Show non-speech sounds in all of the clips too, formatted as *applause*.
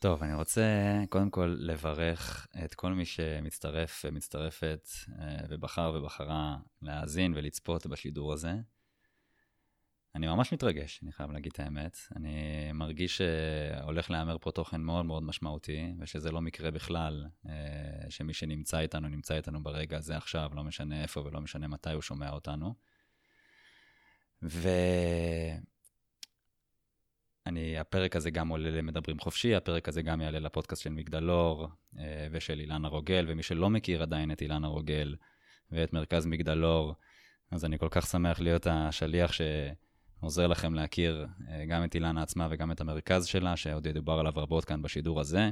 טוב, אני רוצה קודם כל לברך את כל מי שמצטרף ומצטרפת אה, ובחר ובחרה להאזין ולצפות בשידור הזה. אני ממש מתרגש, אני חייב להגיד את האמת. אני מרגיש שהולך להיאמר פה תוכן מאוד מאוד משמעותי, ושזה לא מקרה בכלל, אה, שמי שנמצא איתנו, נמצא איתנו ברגע הזה עכשיו, לא משנה איפה ולא משנה מתי הוא שומע אותנו. ו... אני, הפרק הזה גם עולה למדברים חופשי, הפרק הזה גם יעלה לפודקאסט של מגדלור אה, ושל אילנה רוגל, ומי שלא מכיר עדיין את אילנה רוגל ואת מרכז מגדלור, אז אני כל כך שמח להיות השליח שעוזר לכם להכיר אה, גם את אילנה עצמה וגם את המרכז שלה, שעוד ידובר עליו רבות כאן בשידור הזה.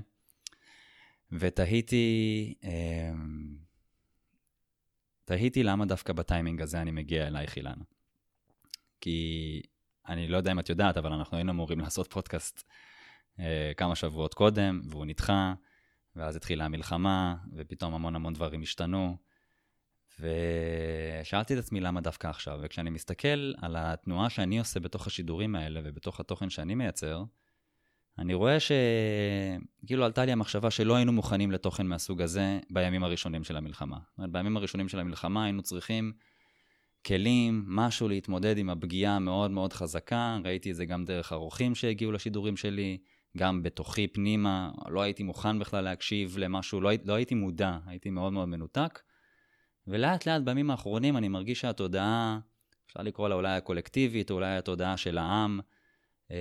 ותהיתי, אה, תהיתי למה דווקא בטיימינג הזה אני מגיע אלייך, אילנה. כי אני לא יודע אם את יודעת, אבל אנחנו היינו אמורים לעשות פודקאסט אה, כמה שבועות קודם, והוא נדחה, ואז התחילה המלחמה, ופתאום המון המון דברים השתנו. ושאלתי את עצמי למה דווקא עכשיו, וכשאני מסתכל על התנועה שאני עושה בתוך השידורים האלה ובתוך התוכן שאני מייצר, אני רואה שכאילו עלתה לי המחשבה שלא היינו מוכנים לתוכן מהסוג הזה בימים הראשונים של המלחמה. זאת אומרת, בימים הראשונים של המלחמה היינו צריכים כלים, משהו להתמודד עם הפגיעה המאוד מאוד חזקה. ראיתי את זה גם דרך האורחים שהגיעו לשידורים שלי, גם בתוכי פנימה. לא הייתי מוכן בכלל להקשיב למשהו, לא, לא הייתי מודע, הייתי מאוד מאוד מנותק. ולאט לאט בימים האחרונים אני מרגיש שהתודעה, אפשר לקרוא לה אולי הקולקטיבית, אולי התודעה של העם, אה,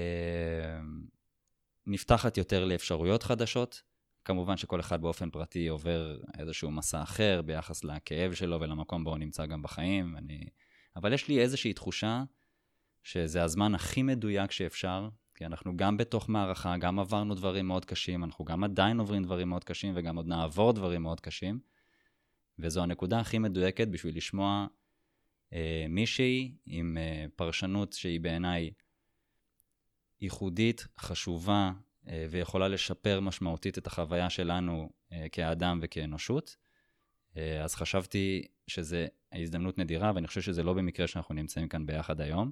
נפתחת יותר לאפשרויות חדשות. כמובן שכל אחד באופן פרטי עובר איזשהו מסע אחר ביחס לכאב שלו ולמקום בו הוא נמצא גם בחיים. אני... אבל יש לי איזושהי תחושה שזה הזמן הכי מדויק שאפשר, כי אנחנו גם בתוך מערכה, גם עברנו דברים מאוד קשים, אנחנו גם עדיין עוברים דברים מאוד קשים וגם עוד נעבור דברים מאוד קשים, וזו הנקודה הכי מדויקת בשביל לשמוע אה, מישהי עם אה, פרשנות שהיא בעיניי ייחודית, חשובה, ויכולה לשפר משמעותית את החוויה שלנו אה, כאדם וכאנושות. אה, אז חשבתי שזו הזדמנות נדירה, ואני חושב שזה לא במקרה שאנחנו נמצאים כאן ביחד היום.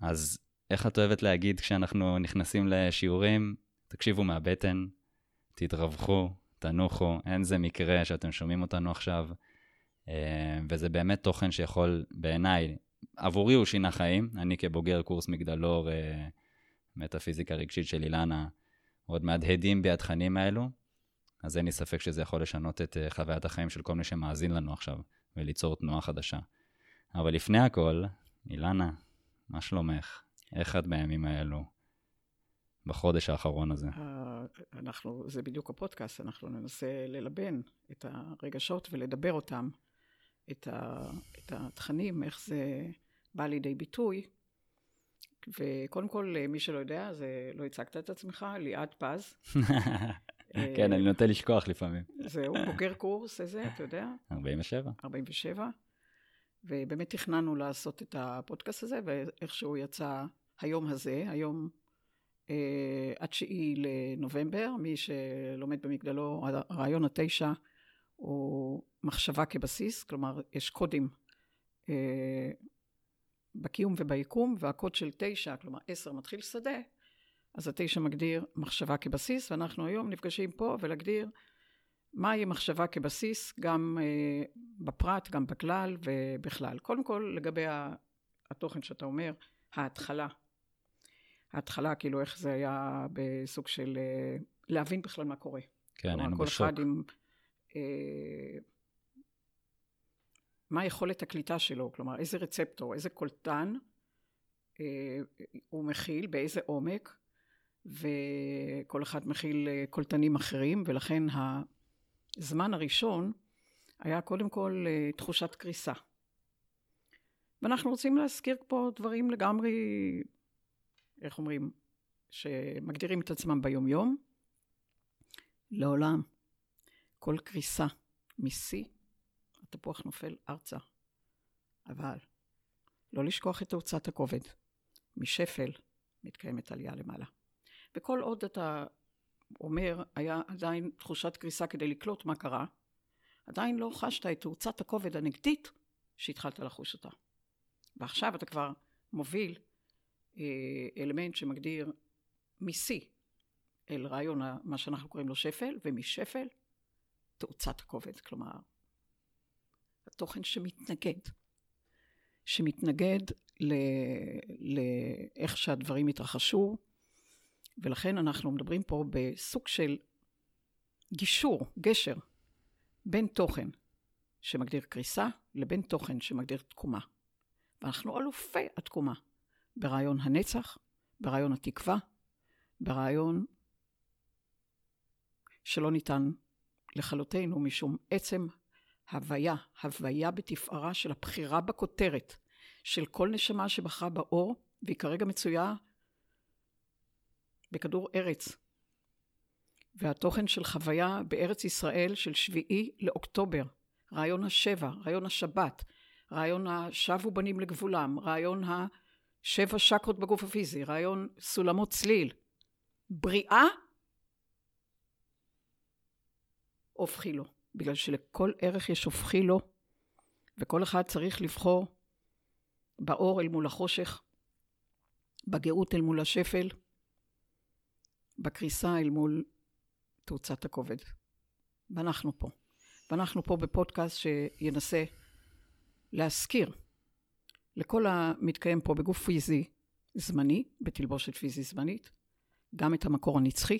אז איך את אוהבת להגיד כשאנחנו נכנסים לשיעורים? תקשיבו מהבטן, תתרווחו, תנוחו, אין זה מקרה שאתם שומעים אותנו עכשיו. וזה באמת תוכן שיכול, בעיניי, עבורי הוא שינה חיים. אני כבוגר קורס מגדלור מטאפיזיקה רגשית של אילנה עוד מהדהדים בי התכנים האלו, אז אין לי ספק שזה יכול לשנות את uh, חוויית החיים של כל מי שמאזין לנו עכשיו, וליצור תנועה חדשה. אבל לפני הכל, אילנה, מה שלומך? איך את בימים האלו? בחודש האחרון הזה. אה, אנחנו, זה בדיוק הפודקאסט, אנחנו ננסה ללבן את הרגשות ולדבר אותם, את, ה, את התכנים, איך זה בא לידי ביטוי. וקודם כל, מי שלא יודע, זה לא הצגת את עצמך, ליעד פז. *laughs* כן, אני נוטה לשכוח לפעמים. זהו, בוגר קורס איזה, אתה יודע? 47. 47. ובאמת תכננו לעשות את הפודקאסט הזה, ואיכשהו יצא היום הזה, היום אה, התשיעי לנובמבר, מי שלומד במגדלו, הרעיון התשע הוא מחשבה כבסיס, כלומר, יש קודים אה, בקיום וביקום, והקוד של תשע, כלומר עשר מתחיל שדה, אז התשע מגדיר מחשבה כבסיס, ואנחנו היום נפגשים פה ולהגדיר מהי מחשבה כבסיס, גם אה, בפרט, גם בכלל ובכלל. קודם כל, לגבי התוכן שאתה אומר, ההתחלה. ההתחלה, כאילו איך זה היה בסוג של אה, להבין בכלל מה קורה. כן, היינו בשוק. כל אחד עם... אה, מה יכולת הקליטה שלו, כלומר איזה רצפטור, איזה קולטן אה, הוא מכיל, באיזה עומק, וכל אחד מכיל אה, קולטנים אחרים, ולכן הזמן הראשון היה קודם כל אה, תחושת קריסה. ואנחנו רוצים להזכיר פה דברים לגמרי, איך אומרים, שמגדירים את עצמם ביומיום. לעולם, כל קריסה משיא התפוח נופל ארצה. אבל לא לשכוח את תאוצת הכובד. משפל מתקיימת עלייה למעלה. וכל עוד אתה אומר, היה עדיין תחושת קריסה כדי לקלוט מה קרה, עדיין לא חשת את תאוצת הכובד הנגדית שהתחלת לחוש אותה. ועכשיו אתה כבר מוביל אה, אלמנט שמגדיר משיא אל רעיון מה שאנחנו קוראים לו שפל, ומשפל, תאוצת הכובד. כלומר, התוכן שמתנגד. שמתנגד לאיך שהדברים התרחשו, ולכן אנחנו מדברים פה בסוג של גישור, גשר, בין תוכן שמגדיר קריסה לבין תוכן שמגדיר תקומה. ואנחנו אלופי התקומה ברעיון הנצח, ברעיון התקווה, ברעיון שלא ניתן לכלותנו משום עצם הוויה, הוויה בתפארה של הבחירה בכותרת של כל נשמה שבחרה באור, והיא כרגע מצויה בכדור ארץ. והתוכן של חוויה בארץ ישראל של שביעי לאוקטובר, רעיון השבע, רעיון השבת, רעיון השבו בנים לגבולם, רעיון השבע שקרות בגוף הפיזי, רעיון סולמות צליל. בריאה הופכי לו, בגלל שלכל ערך יש הופכי לו, וכל אחד צריך לבחור באור אל מול החושך, בגאות אל מול השפל, בקריסה אל מול תאוצת הכובד. ואנחנו פה. ואנחנו פה בפודקאסט שינסה להזכיר לכל המתקיים פה בגוף פיזי זמני, בתלבושת פיזי זמנית, גם את המקור הנצחי.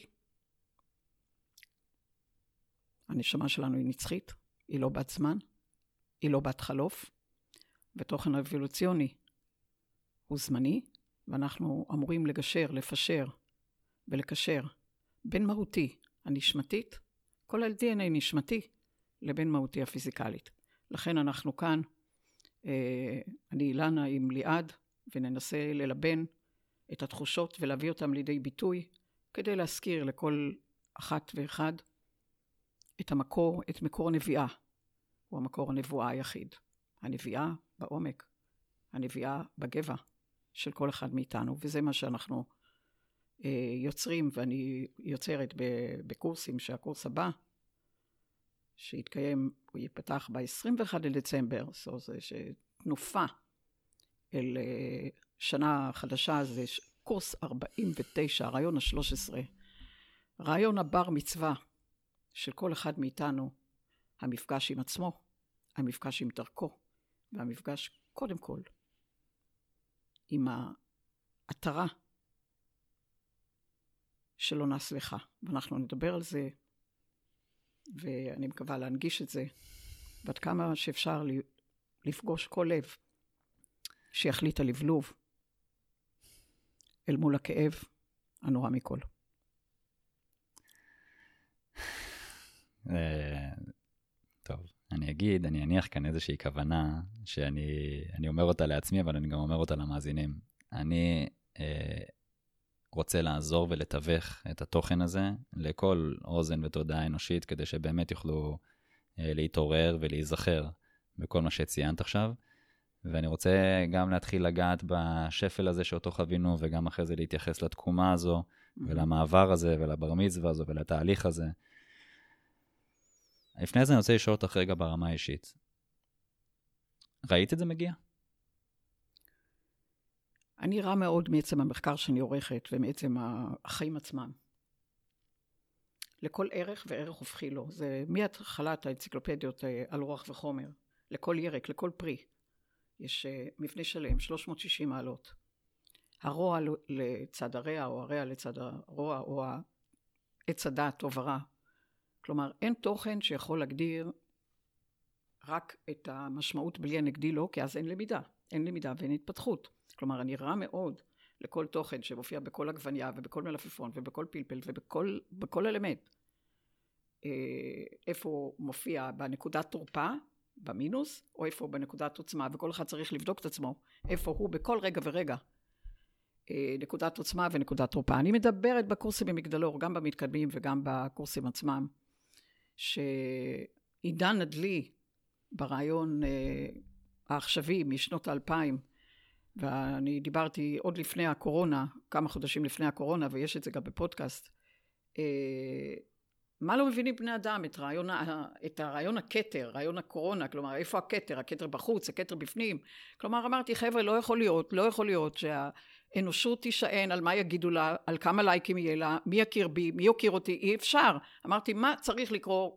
הנשמה שלנו היא נצחית, היא לא בת זמן, היא לא בת חלוף, ותוכן האבולוציוני הוא זמני, ואנחנו אמורים לגשר, לפשר ולקשר בין מהותי הנשמתית, כל ה-DNA נשמתי, לבין מהותי הפיזיקלית. לכן אנחנו כאן, אה, אני אילנה עם ליעד, וננסה ללבן את התחושות ולהביא אותן לידי ביטוי, כדי להזכיר לכל אחת ואחד את המקור, את מקור הנביאה. הוא המקור הנבואה היחיד. הנביאה בעומק, הנביאה בגבע של כל אחד מאיתנו, וזה מה שאנחנו אה, יוצרים, ואני יוצרת בקורסים, שהקורס הבא, שיתקיים, הוא ייפתח ב-21 לדצמבר, so זה שתנופה אל אה, שנה חדשה, זה קורס 49, הרעיון ה-13, רעיון הבר מצווה של כל אחד מאיתנו, המפגש עם עצמו, המפגש עם דרכו, והמפגש קודם כל עם העטרה שלא נס לך. ואנחנו נדבר על זה, ואני מקווה להנגיש את זה, ועד כמה שאפשר לפגוש כל לב שיחליט על לבלוב אל מול הכאב הנורא מכל. טוב, אני אגיד, אני אניח כאן איזושהי כוונה שאני אומר אותה לעצמי, אבל אני גם אומר אותה למאזינים. אני אה, רוצה לעזור ולתווך את התוכן הזה לכל אוזן ותודעה אנושית, כדי שבאמת יוכלו אה, להתעורר ולהיזכר בכל מה שציינת עכשיו. ואני רוצה גם להתחיל לגעת בשפל הזה שאותו חווינו, וגם אחרי זה להתייחס לתקומה הזו, mm-hmm. ולמעבר הזה, ולבר מצווה הזו, ולתהליך הזה. לפני זה אני רוצה לשאול אותך רגע ברמה האישית. ראית את זה מגיע? אני רע מאוד מעצם המחקר שאני עורכת ומעצם החיים עצמם. לכל ערך וערך הופכי לו. זה מהתחלת האנציקלופדיות אה, על רוח וחומר, לכל ירק, לכל פרי. יש אה, מבנה שלם, 360 מעלות. הרוע לצד הרע, או הרע לצד הרוע, או עץ הדעת טוב ורע. כלומר, אין תוכן שיכול להגדיר רק את המשמעות בלי הנגדי לו, כי אז אין למידה. אין למידה ואין התפתחות. כלומר, אני רע מאוד לכל תוכן שמופיע בכל עגבניה ובכל מלפפון ובכל פלפל ובכל אלמנט. אה, איפה הוא מופיע בנקודת תורפה, במינוס, או איפה הוא בנקודת עוצמה, וכל אחד צריך לבדוק את עצמו, איפה הוא בכל רגע ורגע. אה, נקודת עוצמה ונקודת תורפה. אני מדברת בקורסים במגדלור, גם במתקדמים וגם בקורסים עצמם, שעידן הדלי ברעיון אה, העכשווי משנות האלפיים, ואני דיברתי עוד לפני הקורונה, כמה חודשים לפני הקורונה, ויש את זה גם בפודקאסט, אה, מה לא מבינים בני אדם? את רעיון, את הרעיון הכתר, רעיון הקורונה, כלומר, איפה הכתר? הכתר בחוץ, הכתר בפנים. כלומר, אמרתי, חבר'ה, לא יכול להיות, לא יכול להיות שה... אנושות תישען על מה יגידו לה, על כמה לייקים יהיה לה, מי יכיר בי, מי יכיר אותי, אי אפשר. אמרתי, מה צריך לקרוא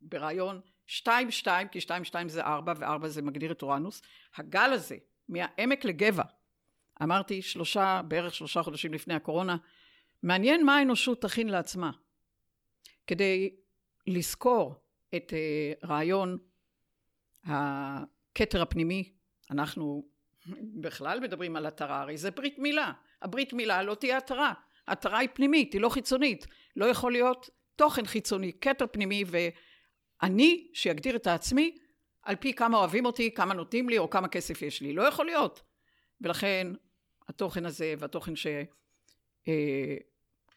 ברעיון שתיים שתיים, כי שתיים שתיים זה ארבע, וארבע זה מגדיר את אורנוס. הגל הזה, מהעמק לגבע, אמרתי שלושה, בערך שלושה חודשים לפני הקורונה, מעניין מה האנושות תכין לעצמה. כדי לזכור את uh, רעיון הכתר הפנימי, אנחנו בכלל מדברים על התרה, הרי זה ברית מילה. הברית מילה לא תהיה התרה. התרה היא פנימית, היא לא חיצונית. לא יכול להיות תוכן חיצוני, כתר פנימי, ואני, שיגדיר את העצמי, על פי כמה אוהבים אותי, כמה נותנים לי, או כמה כסף יש לי. לא יכול להיות. ולכן, התוכן הזה, והתוכן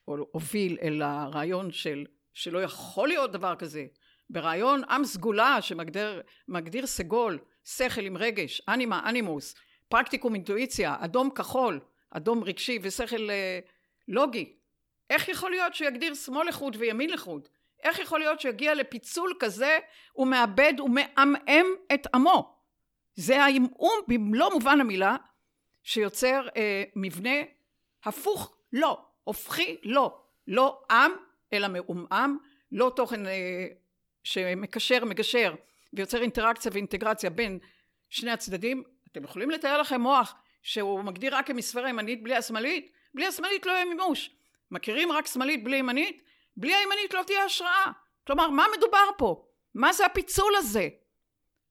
שהוביל אה, אל הרעיון של, שלא יכול להיות דבר כזה, ברעיון עם סגולה שמגדיר סגול, שכל עם רגש, אנימה, אנימוס, פרקטיקום אינטואיציה, אדום כחול, אדום רגשי ושכל אה, לוגי. איך יכול להיות שהוא יגדיר שמאל לחוד וימין לחוד? איך יכול להיות שיגיע לפיצול כזה ומאבד ומעמעם את עמו? זה העמעום במלוא מובן המילה שיוצר אה, מבנה הפוך לא, הופכי לא, לא עם אלא מעומעם, לא תוכן אה, שמקשר, מגשר ויוצר אינטראקציה ואינטגרציה בין שני הצדדים, אתם יכולים לתאר לכם מוח שהוא מגדיר רק כמספרה ימנית בלי השמאלית? בלי השמאלית לא יהיה מימוש. מכירים רק שמאלית בלי ימנית? בלי הימנית לא תהיה השראה. כלומר, מה מדובר פה? מה זה הפיצול הזה?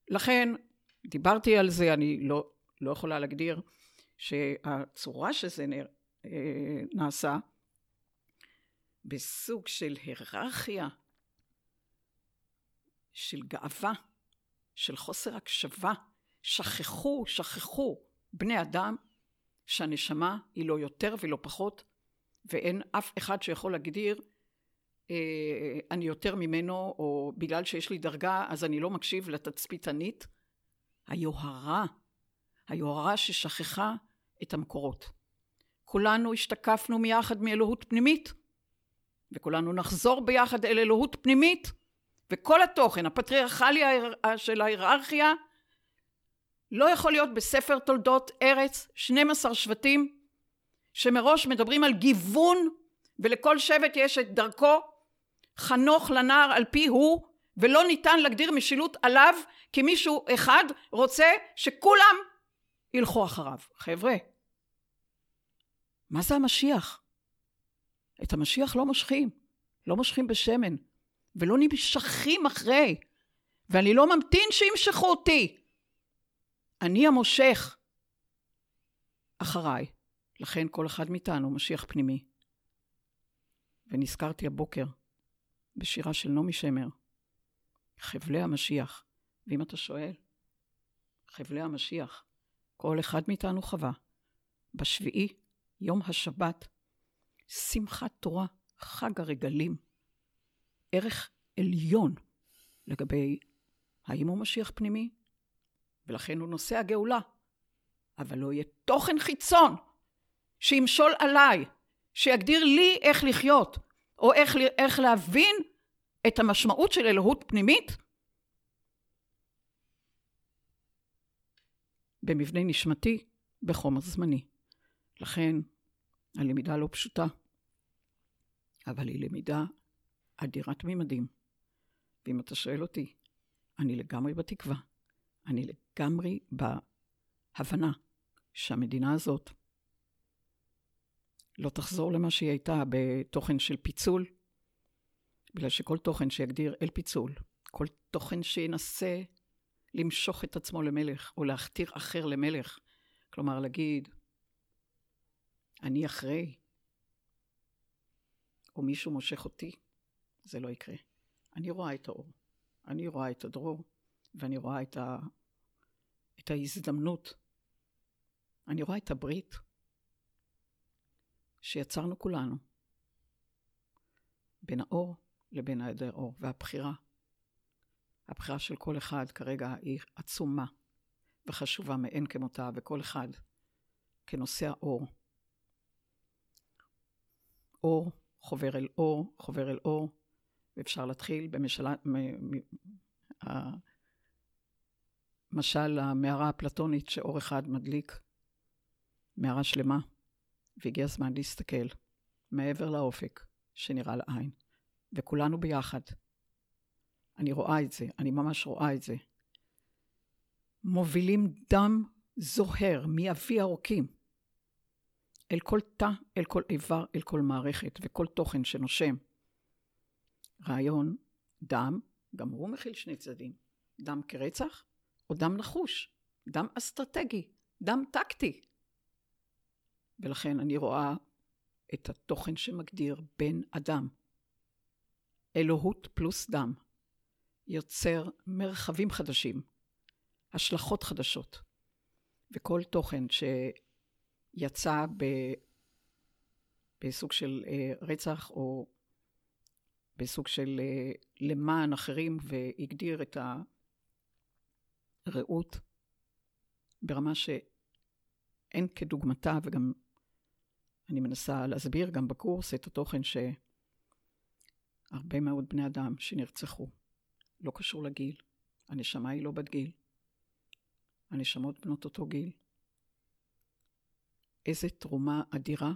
לכן, דיברתי על זה, אני לא, לא יכולה להגדיר שהצורה שזה אה, נעשה בסוג של היררכיה, של גאווה, של חוסר הקשבה, שכחו, שכחו בני אדם שהנשמה היא לא יותר ולא פחות ואין אף אחד שיכול להגדיר אה, אני יותר ממנו או בגלל שיש לי דרגה אז אני לא מקשיב לתצפיתנית היוהרה היוהרה ששכחה את המקורות. כולנו השתקפנו מיחד מאלוהות פנימית וכולנו נחזור ביחד אל אלוהות פנימית וכל התוכן הפטריארכלי של ההיררכיה לא יכול להיות בספר תולדות ארץ 12 שבטים שמראש מדברים על גיוון ולכל שבט יש את דרכו חנוך לנער על פי הוא ולא ניתן להגדיר משילות עליו כי מישהו אחד רוצה שכולם ילכו אחריו. חבר'ה, מה זה המשיח? את המשיח לא מושכים, לא מושכים בשמן ולא נמשכים אחרי ואני לא ממתין שימשכו אותי אני המושך אחריי. לכן כל אחד מאיתנו משיח פנימי. ונזכרתי הבוקר בשירה של נעמי שמר, חבלי המשיח. ואם אתה שואל, חבלי המשיח, כל אחד מאיתנו חווה. בשביעי, יום השבת, שמחת תורה, חג הרגלים, ערך עליון לגבי האם הוא משיח פנימי ולכן הוא נושא הגאולה. אבל לא יהיה תוכן חיצון שימשול עליי, שיגדיר לי איך לחיות, או איך, איך להבין את המשמעות של אלוהות פנימית במבנה נשמתי, בחומר זמני. לכן הלמידה לא פשוטה, אבל היא למידה אדירת ממדים. ואם אתה שואל אותי, אני לגמרי בתקווה אני לגמרי בהבנה שהמדינה הזאת לא תחזור למה שהיא הייתה בתוכן של פיצול, בגלל שכל תוכן שיגדיר אל פיצול, כל תוכן שינסה למשוך את עצמו למלך, או להכתיר אחר למלך, כלומר להגיד, אני אחרי, או מישהו מושך אותי, זה לא יקרה. אני רואה את האור, אני רואה את הדרור, ואני רואה את, ה... את ההזדמנות. אני רואה את הברית שיצרנו כולנו בין האור לבין היעדר אור, והבחירה, הבחירה של כל אחד כרגע היא עצומה וחשובה מאין כמותה, וכל אחד כנושא האור. אור חובר אל אור, חובר אל אור, ואפשר להתחיל במשלה, משל המערה האפלטונית שאור אחד מדליק, מערה שלמה, והגיע הזמן להסתכל מעבר לאופק שנראה לעין, וכולנו ביחד. אני רואה את זה, אני ממש רואה את זה. מובילים דם זוהר מאבי העורקים אל כל תא, אל כל איבר, אל כל מערכת וכל תוכן שנושם. רעיון דם, גם הוא מכיל שני צדדים. דם כרצח או דם נחוש, דם אסטרטגי, דם טקטי. ולכן אני רואה את התוכן שמגדיר בן אדם. אלוהות פלוס דם יוצר מרחבים חדשים, השלכות חדשות, וכל תוכן שיצא ב... בסוג של אה, רצח או בסוג של אה, למען אחרים והגדיר את הרעות ברמה שאין כדוגמתה וגם אני מנסה להסביר גם בקורס את התוכן שהרבה מאוד בני אדם שנרצחו, לא קשור לגיל, הנשמה היא לא בת גיל, הנשמות בנות אותו גיל. איזה תרומה אדירה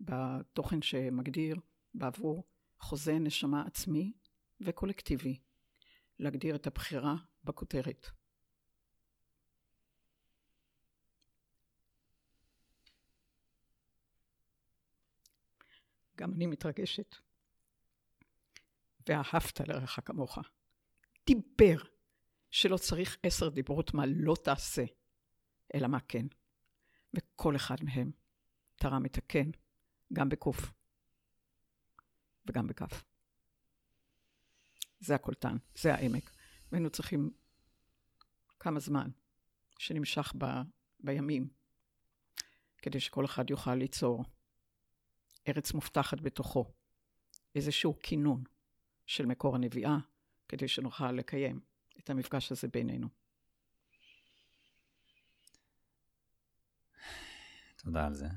בתוכן שמגדיר בעבור חוזה נשמה עצמי וקולקטיבי, להגדיר את הבחירה בכותרת. גם אני מתרגשת. ואהבת לרעך כמוך. דיבר שלא צריך עשר דיברות מה לא תעשה, אלא מה כן. וכל אחד מהם תרם את הכן, גם בקוף וגם בכף. זה הקולטן, זה העמק. והיינו צריכים כמה זמן שנמשך ב, בימים, כדי שכל אחד יוכל ליצור ארץ מובטחת בתוכו, איזשהו כינון של מקור הנביאה, כדי שנוכל לקיים את המפגש הזה בינינו. תודה על זה.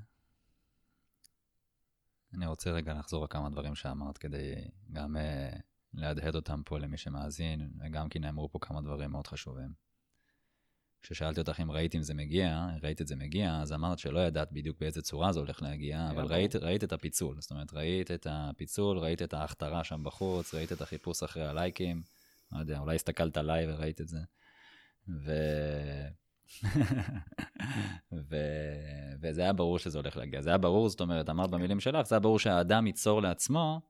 אני רוצה רגע לחזור על כמה דברים שאמרת כדי גם uh, להדהד אותם פה למי שמאזין, וגם כי נאמרו פה כמה דברים מאוד חשובים. כששאלתי אותך אם ראית אם זה מגיע, ראית את זה מגיע, אז אמרת שלא ידעת בדיוק באיזה צורה זה הולך להגיע, אבל ראית, ראית את הפיצול. זאת אומרת, ראית את הפיצול, ראית את ההכתרה שם בחוץ, ראית את החיפוש אחרי הלייקים, לא יודע, אולי הסתכלת עליי וראית את זה. ו... *laughs* ו... וזה היה ברור שזה הולך להגיע. זה היה ברור, זאת אומרת, אמרת במילים שלך, זה היה ברור שהאדם ייצור לעצמו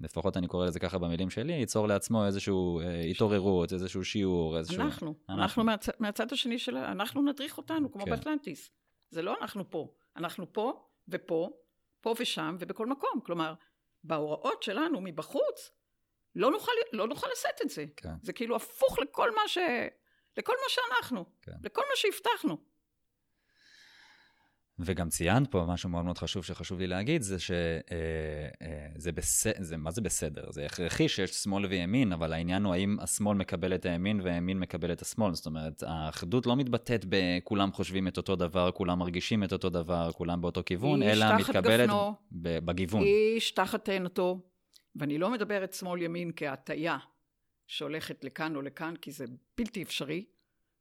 לפחות אני קורא לזה ככה במילים שלי, ייצור לעצמו איזושהי אה, התעוררות, איזשהו שיעור, איזשהו... אנחנו, אנחנו, אנחנו מהצ... מהצד השני של... אנחנו נדריך אותנו, כמו כן. באטלנטיס. זה לא אנחנו פה, אנחנו פה ופה, פה ושם ובכל מקום. כלומר, בהוראות שלנו מבחוץ, לא נוכל, לא נוכל לשאת את זה. כן. זה כאילו הפוך לכל מה ש... לכל מה שאנחנו, כן. לכל מה שהבטחנו. וגם ציינת פה משהו מאוד מאוד חשוב שחשוב לי להגיד, זה שזה אה, אה, בסדר, מה זה בסדר? זה הכרחי שיש שמאל וימין, אבל העניין הוא האם השמאל מקבל את הימין והימין מקבל את השמאל. זאת אומרת, האחדות לא מתבטאת בכולם חושבים את אותו דבר, כולם מרגישים את אותו דבר, כולם באותו כיוון, אלא מתקבלת גפנו, בגיוון. איש תחת תאנתו, ואני לא מדברת שמאל-ימין כהטייה שהולכת לכאן או לכאן, כי זה בלתי אפשרי.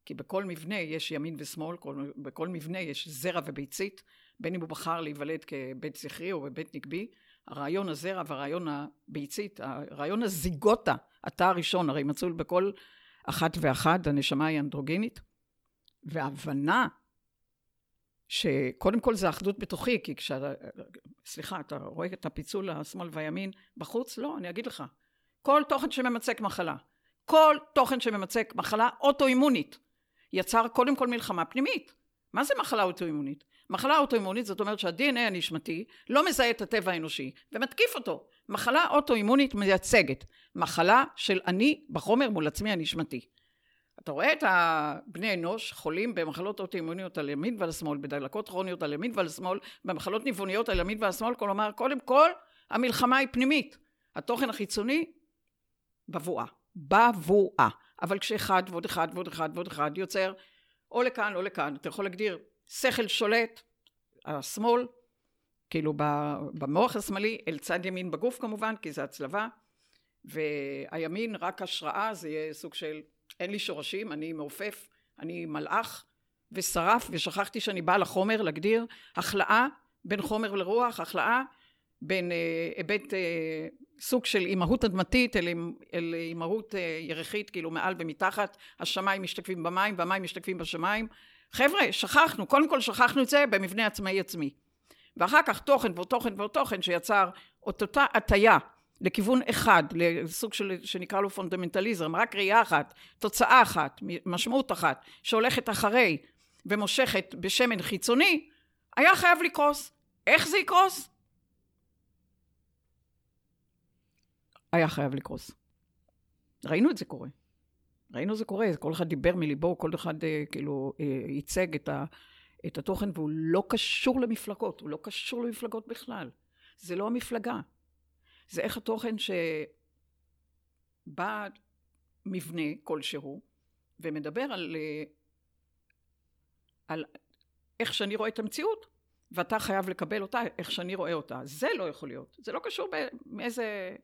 כי בכל מבנה יש ימין ושמאל, כל, בכל מבנה יש זרע וביצית, בין אם הוא בחר להיוולד כבית זכרי או בבית נקבי. הרעיון הזרע והרעיון הביצית, הרעיון הזיגוטה, התא הראשון, הרי מצוי בכל אחת ואחת, הנשמה היא אנדרוגינית. והבנה שקודם כל זה אחדות בתוכי, כי כשאתה, סליחה, אתה רואה את הפיצול השמאל והימין בחוץ? לא, אני אגיד לך. כל תוכן שממצק מחלה, כל תוכן שממצק מחלה אוטואימונית, יצר קודם כל מלחמה פנימית. מה זה מחלה אוטואימונית? מחלה אוטואימונית זאת אומרת שה-DNA הנשמתי לא מזהה את הטבע האנושי ומתקיף אותו. מחלה אוטואימונית מייצגת מחלה של אני בחומר מול עצמי הנשמתי. אתה רואה את בני אנוש חולים במחלות אוטואימוניות על ימין ועל שמאל, בדלקות כרוניות על ימין ועל שמאל, במחלות ניווניות על ימין ועל שמאל, כלומר קודם כל המלחמה היא פנימית. התוכן החיצוני בבואה. בבואה. אבל כשאחד ועוד אחד ועוד אחד ועוד אחד יוצר או לכאן או לכאן, אתה יכול להגדיר שכל שולט, השמאל, כאילו במוח השמאלי, אל צד ימין בגוף כמובן, כי זה הצלבה, והימין רק השראה, זה יהיה סוג של אין לי שורשים, אני מעופף, אני מלאך, ושרף, ושכחתי שאני באה לחומר להגדיר החלאה בין חומר לרוח, החלאה, בין אה, היבט, אה, סוג של אימהות אדמתית אל, אל אימהות אה, ירחית, כאילו מעל ומתחת, השמיים משתקפים במים והמים משתקפים בשמיים. חבר'ה, שכחנו, קודם כל שכחנו את זה במבנה עצמאי עצמי. ואחר כך תוכן ועוד תוכן ועוד תוכן שיצר את אותה הטיה לכיוון אחד, לסוג של, שנקרא לו פונדמנטליזם, רק ראייה אחת, תוצאה אחת, משמעות אחת, שהולכת אחרי ומושכת בשמן חיצוני, היה חייב לקרוס. איך זה יקרוס? היה חייב לקרוס. ראינו את זה קורה. ראינו זה קורה, כל אחד דיבר מליבו, כל אחד אה, כאילו אה, ייצג את, ה, את התוכן, והוא לא קשור למפלגות, הוא לא קשור למפלגות בכלל. זה לא המפלגה. זה איך התוכן שבא מבנה כלשהו, ומדבר על, אה, על איך שאני רואה את המציאות, ואתה חייב לקבל אותה איך שאני רואה אותה. זה לא יכול להיות. זה לא קשור מאיזה...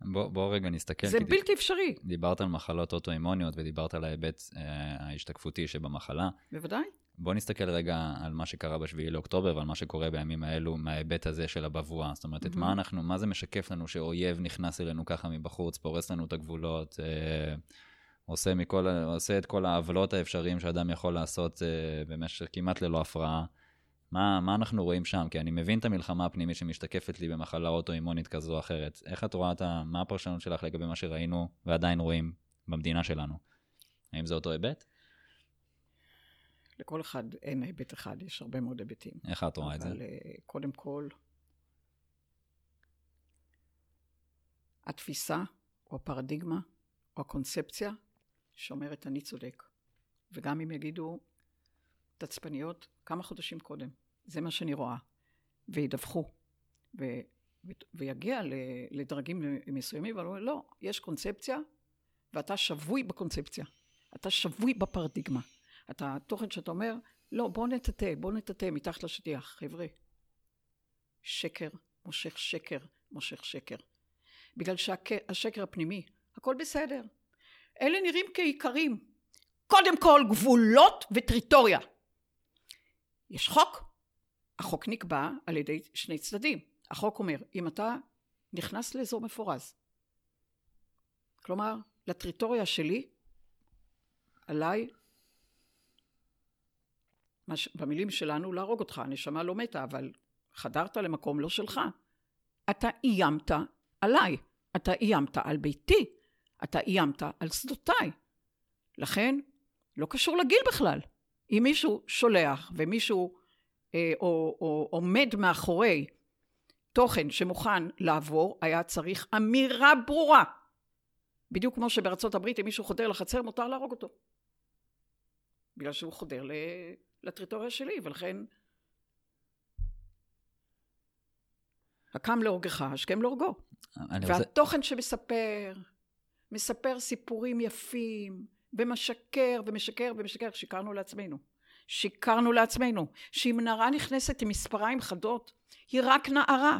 בוא, בוא רגע נסתכל. זה בלתי דיב... אפשרי. דיברת על מחלות אוטואימוניות ודיברת על ההיבט אה, ההשתקפותי שבמחלה. בוודאי. בוא נסתכל רגע על מה שקרה בשביעי לאוקטובר ועל מה שקורה בימים האלו מההיבט הזה של הבבואה. זאת אומרת, mm-hmm. את מה אנחנו, מה זה משקף לנו שאויב נכנס אלינו ככה מבחוץ, פורס לנו את הגבולות, אה, עושה, מכל, עושה את כל העוולות האפשריים שאדם יכול לעשות אה, במשך כמעט ללא הפרעה. מה, מה אנחנו רואים שם? כי אני מבין את המלחמה הפנימית שמשתקפת לי במחלה אוטואימונית כזו או אחרת. איך את רואה את ה... מה הפרשנות שלך לגבי מה שראינו ועדיין רואים במדינה שלנו? האם זה אותו היבט? לכל אחד אין היבט אחד, יש הרבה מאוד היבטים. איך את רואה את זה? אבל אה, קודם כל, התפיסה, או הפרדיגמה, או הקונספציה, שאומרת אני צודק. וגם אם יגידו תצפניות כמה חודשים קודם, זה מה שאני רואה, וידווחו, ו, ויגיע לדרגים מסוימים, אבל לא, יש קונספציה, ואתה שבוי בקונספציה. אתה שבוי בפרדיגמה. אתה, תוכן שאתה אומר, לא, בוא נטאטא, בוא נטאטא מתחת לשטיח, חבר'ה. שקר מושך שקר מושך שקר. בגלל שהשקר הפנימי, הכל בסדר. אלה נראים כעיקרים. קודם כל גבולות וטריטוריה. יש חוק, החוק נקבע על ידי שני צדדים. החוק אומר, אם אתה נכנס לאזור מפורז, כלומר, לטריטוריה שלי, עליי מש, במילים שלנו להרוג אותך, הנשמה לא מתה, אבל חדרת למקום לא שלך. אתה איימת עליי, אתה איימת על ביתי, אתה איימת על שדותיי. לכן, לא קשור לגיל בכלל. אם מישהו שולח ומישהו אה, או, או עומד מאחורי תוכן שמוכן לעבור, היה צריך אמירה ברורה. בדיוק כמו שבארצות הברית אם מישהו חודר לחצר מותר להרוג אותו. בגלל שהוא חודר לטריטוריה שלי, ולכן הקם להורגך, השכם להורגו. והתוכן רוצה... שמספר, מספר סיפורים יפים, ומשקר ומשקר ומשקר, שיקרנו לעצמנו. שיקרנו לעצמנו, שאם נערה נכנסת עם מספריים חדות, היא רק נערה.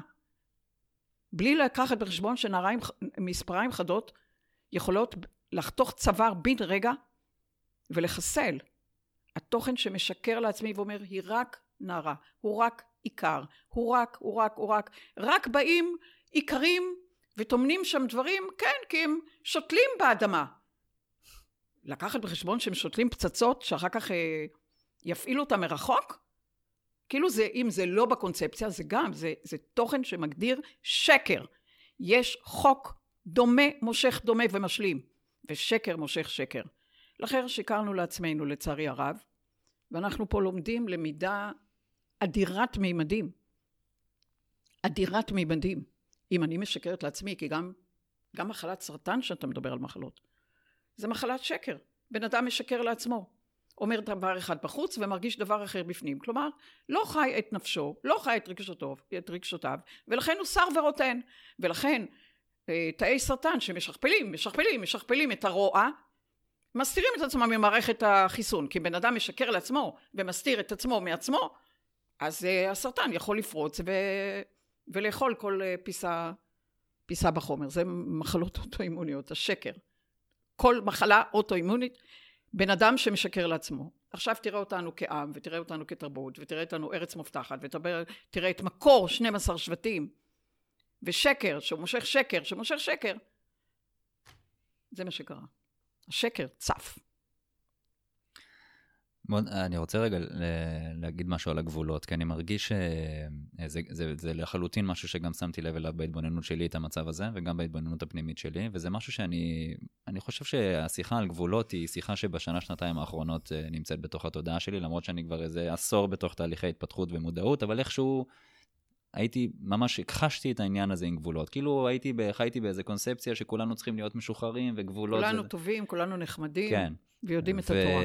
בלי לקחת בחשבון שנערה עם מספריים חדות יכולות לחתוך צוואר בן רגע ולחסל. התוכן שמשקר לעצמי ואומר, היא רק נערה, הוא רק עיקר, הוא רק, הוא רק, הוא רק, רק באים עיקרים וטומנים שם דברים, כן, כי הם שותלים באדמה. לקחת בחשבון שהם שותלים פצצות שאחר כך אה, יפעילו אותם מרחוק? כאילו זה, אם זה לא בקונספציה, זה גם, זה, זה תוכן שמגדיר שקר. יש חוק דומה מושך דומה ומשלים, ושקר מושך שקר. לכן שיקרנו לעצמנו לצערי הרב, ואנחנו פה לומדים למידה אדירת מימדים. אדירת מימדים. אם אני משקרת לעצמי, כי גם, גם מחלת סרטן שאתה מדבר על מחלות, זה מחלת שקר. בן אדם משקר לעצמו. אומר דבר אחד בחוץ ומרגיש דבר אחר בפנים. כלומר, לא חי את נפשו, לא חי את רגשותיו, את רגשותיו ולכן הוא שר ורוטן. ולכן אה, תאי סרטן שמשכפלים, משכפלים, משכפלים את הרוע, מסתירים את עצמם ממערכת החיסון. כי בן אדם משקר לעצמו ומסתיר את עצמו מעצמו, אז uh, הסרטן יכול לפרוץ ו... ולאכול כל uh, פיסה, פיסה בחומר. זה מחלות *laughs* אוטואימוניות, השקר. כל מחלה אוטואימונית, בן אדם שמשקר לעצמו. עכשיו תראה אותנו כעם, ותראה אותנו כתרבות, ותראה אותנו ארץ מובטחת, ותראה את מקור 12 שבטים, ושקר, שמושך שקר, שמושך שקר. זה מה שקרה. השקר צף. מאוד, אני רוצה רגע להגיד משהו על הגבולות, כי אני מרגיש שזה זה, זה לחלוטין משהו שגם שמתי לב אליו בהתבוננות שלי את המצב הזה, וגם בהתבוננות הפנימית שלי, וזה משהו שאני אני חושב שהשיחה על גבולות היא שיחה שבשנה, שנתיים האחרונות אה, נמצאת בתוך התודעה שלי, למרות שאני כבר איזה עשור בתוך תהליכי התפתחות ומודעות, אבל איכשהו הייתי, ממש הכחשתי את העניין הזה עם גבולות. כאילו הייתי, חייתי באיזה קונספציה שכולנו צריכים להיות משוחררים, וגבולות... כולנו זה... טובים, כולנו נחמדים. כן. ויודעים ו... את התורה.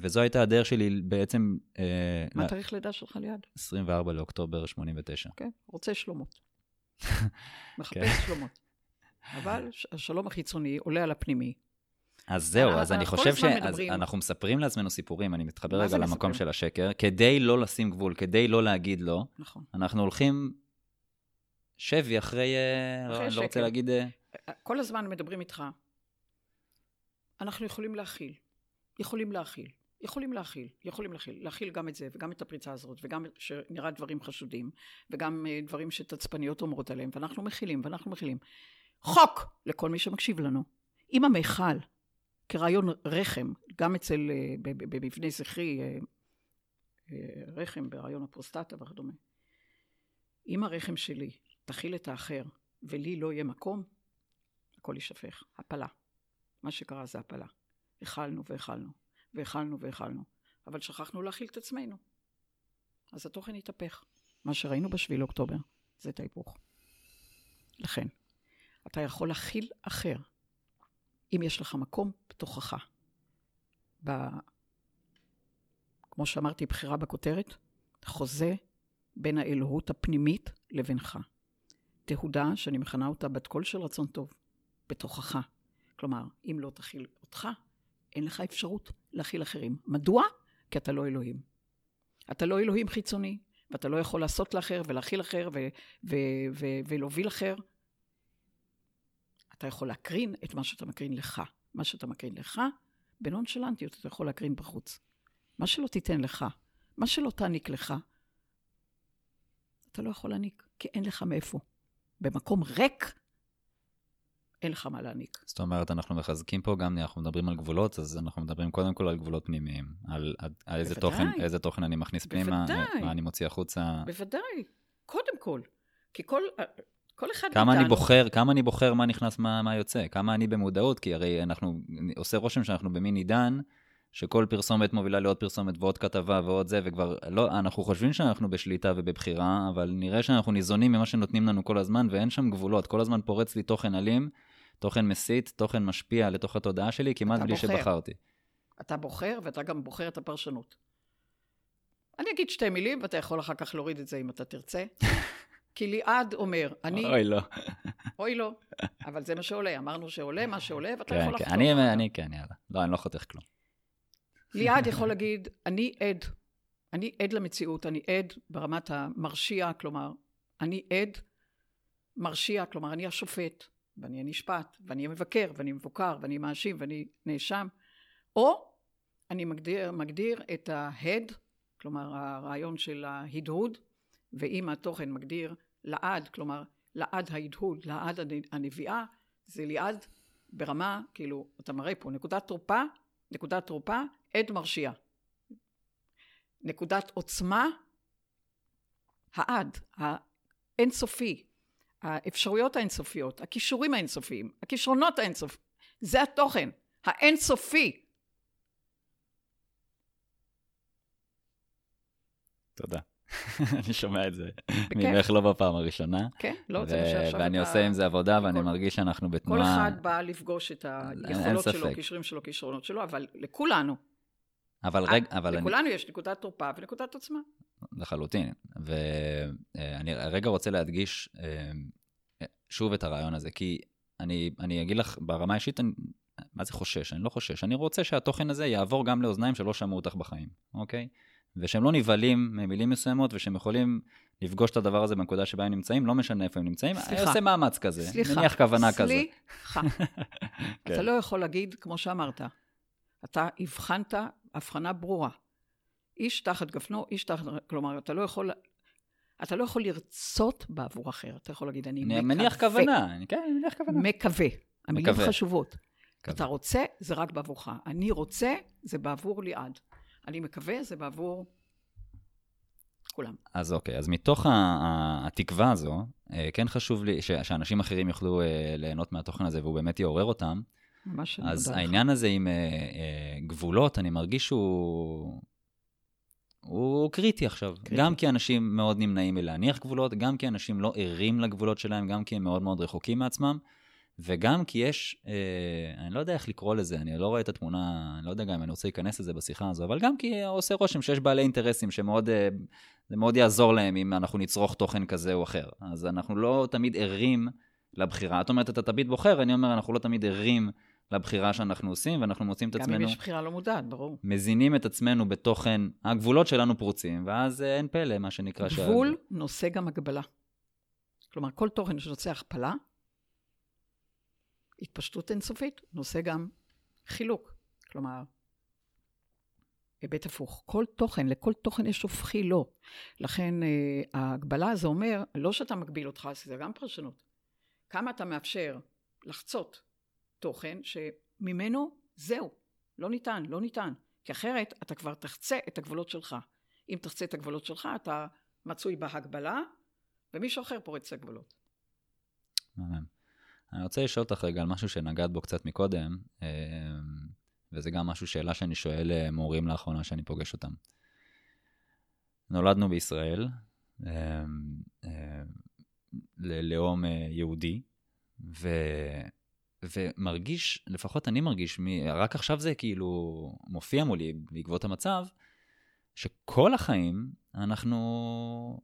וזו הייתה הדרך שלי בעצם... אה, מה תאריך לידה שלך ליד? 24 לאוקטובר 89. כן, רוצה שלומות. *laughs* מחפש שלומות. אבל השלום החיצוני עולה על הפנימי. אז זהו, אז אני חושב שאנחנו מספרים לעצמנו סיפורים, אני מתחבר רגע למקום של השקר, כדי לא לשים גבול, כדי לא להגיד לא, נכון. אנחנו הולכים שבי אחרי, אה, אני לא רוצה להגיד... אה, כל הזמן מדברים איתך. אנחנו יכולים להכיל, יכולים להכיל, יכולים להכיל, יכולים להכיל, להכיל גם את זה וגם את הפריצה הזאת וגם שנראה דברים חשודים וגם אה, דברים שתצפניות אומרות עליהם ואנחנו מכילים ואנחנו מכילים. חוק לכל מי שמקשיב לנו. אם המיכל כרעיון רחם, גם אצל, אה, במבנה זכרי, אה, רחם ברעיון הפרוסטטה וכדומה. אם הרחם שלי תכיל את האחר ולי לא יהיה מקום, הכל יישפך. הפלה. מה שקרה זה הפלה. הכלנו והכלנו, והכלנו והכלנו, אבל שכחנו להכיל את עצמנו. אז התוכן התהפך. מה שראינו בשביל אוקטובר זה את ההיפוך. לכן, אתה יכול להכיל אחר, אם יש לך מקום בתוכך. ב... כמו שאמרתי, בחירה בכותרת, חוזה בין האלוהות הפנימית לבינך. תהודה, שאני מכנה אותה בת קול של רצון טוב, בתוכך. כלומר, אם לא תכיל אותך, אין לך אפשרות להכיל אחרים. מדוע? כי אתה לא אלוהים. אתה לא אלוהים חיצוני, ואתה לא יכול לעשות לאחר ולהכיל אחר ו- ו- ו- ולהוביל אחר. אתה יכול להקרין את מה שאתה מקרין לך. מה שאתה מקרין לך, בנונשלנטיות אתה יכול להקרין בחוץ. מה שלא תיתן לך, מה שלא תעניק לך, אתה לא יכול להעניק, כי אין לך מאיפה. במקום ריק, אין לך מה להעניק. זאת אומרת, אנחנו מחזקים פה גם, אנחנו מדברים על גבולות, אז אנחנו מדברים קודם כל על גבולות פנימיים, על, על, על איזה, תוכן, איזה תוכן אני מכניס פנימה, מה אני מוציא החוצה. בוודאי, קודם כל. כי כל, כל אחד כמה אני בוחר, כמה אני בוחר מה נכנס, מה, מה יוצא, כמה אני במודעות, כי הרי אנחנו, עושה רושם שאנחנו במין עידן, שכל פרסומת מובילה לעוד פרסומת ועוד כתבה ועוד זה, וכבר, לא, אנחנו חושבים שאנחנו בשליטה ובבחירה, אבל נראה שאנחנו ניזונים ממה שנותנים לנו כל הזמן, ואין שם גבולות. כל הזמן פורץ לי תוכן אלים, תוכן מסית, תוכן משפיע לתוך התודעה שלי, כמעט בלי בוחר. שבחרתי. אתה בוחר, ואתה גם בוחר את הפרשנות. אני אגיד שתי מילים, ואתה יכול אחר כך להוריד את זה אם אתה תרצה. *laughs* כי ליעד אומר, אני... אוי, לא. *laughs* אוי, לא. אבל זה מה שעולה. אמרנו שעולה מה שעולה, ואתה כן, יכול כן. לחתוך. אני, אני כן, יאללה. לא, אני לא חותך כלום. ליעד יכול להגיד, אני עד. אני עד למציאות, אני עד ברמת המרשיע, כלומר, אני עד מרשיע, כלומר, אני השופט, ואני הנשפט, ואני המבקר, ואני מבוקר, ואני מאשים, ואני נאשם, או אני מגדיר, מגדיר את ההד, כלומר, הרעיון של ההדהוד, ואם התוכן מגדיר לעד, כלומר לעד ההדהוד, לעד הנביאה, זה ליעד ברמה, כאילו, אתה מראה פה, נקודת תורפה, נקודת תורפה, עד מרשיע. נקודת עוצמה, העד, האינסופי, האפשרויות האינסופיות, הכישורים האינסופיים, הכישרונות האינסופיים, זה התוכן, האינסופי. תודה. *laughs* אני שומע את זה ממך לא בפעם הראשונה. כן, לא, זה מה שעכשיו... ואני עושה עם זה עבודה, ואני מרגיש שאנחנו בתנועה... כל אחד בא לפגוש את היכולות שלו, כישורים שלו, כישרונות שלו, אבל לכולנו. אבל רגע, אבל... לכולנו יש נקודת תורפה ונקודת עוצמה. לחלוטין. ואני רגע רוצה להדגיש אה, שוב את הרעיון הזה, כי אני, אני אגיד לך, ברמה האישית, מה זה חושש? אני לא חושש. אני רוצה שהתוכן הזה יעבור גם לאוזניים שלא שמעו אותך בחיים, אוקיי? ושהם לא נבהלים ממילים מסוימות, ושהם יכולים לפגוש את הדבר הזה בנקודה שבה הם נמצאים, לא משנה איפה הם נמצאים, סליחה. אני עושה מאמץ כזה, סליחה. מניח כוונה סליחה. כזה. *laughs* סליחה. כן. אתה לא יכול להגיד, כמו שאמרת, אתה הבחנת הבחנה ברורה. איש תחת גפנו, איש תחת... כלומר, אתה לא יכול... אתה לא יכול לרצות בעבור אחר. אתה יכול להגיד, אני, אני מקווה. מניח כוונה, אני- כן, אני מניח כוונה. מקווה. המילים מקווה. חשובות. מקווה. אתה רוצה, זה רק בעבורך. אני רוצה, זה בעבור ליעד. אני מקווה, זה בעבור כולם. אז אוקיי, אז מתוך התקווה הזו, אה, כן חשוב לי ש- שאנשים אחרים יוכלו אה, ליהנות מהתוכן הזה והוא באמת יעורר אותם. ממש אני אז מודה לך. העניין הזה עם אה, אה, גבולות, אני מרגיש שהוא... הוא קריטי עכשיו. קריטי. גם כי אנשים מאוד נמנעים מלהניח גבולות, גם כי אנשים לא ערים לגבולות שלהם, גם כי הם מאוד מאוד רחוקים מעצמם, וגם כי יש, אה, אני לא יודע איך לקרוא לזה, אני לא רואה את התמונה, אני לא יודע גם אם אני רוצה להיכנס לזה בשיחה הזו, אבל גם כי עושה רושם שיש בעלי אינטרסים שמאוד, אה, זה מאוד יעזור להם אם אנחנו נצרוך תוכן כזה או אחר. אז אנחנו לא תמיד ערים לבחירה. את אומרת, אתה תמיד בוחר, אני אומר, אנחנו לא תמיד ערים לבחירה שאנחנו עושים, ואנחנו מוצאים את גם עצמנו... אם יש בחירה לא מודעת, ברור. מזינים את עצמנו בתוכן, הגבולות שלנו פרוצים, ואז אה, אין פלא, מה שנקרא. גבול נושא גם הגבלה. כלומר, כל תוכן שנושא הכפלה, התפשטות אינסופית, נושא גם חילוק. כלומר, היבט הפוך. כל תוכן, לכל תוכן יש הופכי לא. לכן אה, ההגבלה זה אומר, לא שאתה מגביל אותך, זה גם פרשנות. כמה אתה מאפשר לחצות תוכן שממנו זהו, לא ניתן, לא ניתן. כי אחרת אתה כבר תחצה את הגבולות שלך. אם תחצה את הגבולות שלך, אתה מצוי בהגבלה, ומישהו אחר פורץ את הגבולות. מהמם. אני רוצה לשאול אותך רגע על משהו שנגעת בו קצת מקודם, אה, וזה גם משהו, שאלה שאני שואל אה, מורים לאחרונה שאני פוגש אותם. נולדנו בישראל, אה, ללאום יהודי, ו... ומרגיש, לפחות אני מרגיש, מ... רק עכשיו זה כאילו מופיע מולי בעקבות המצב, שכל החיים אנחנו...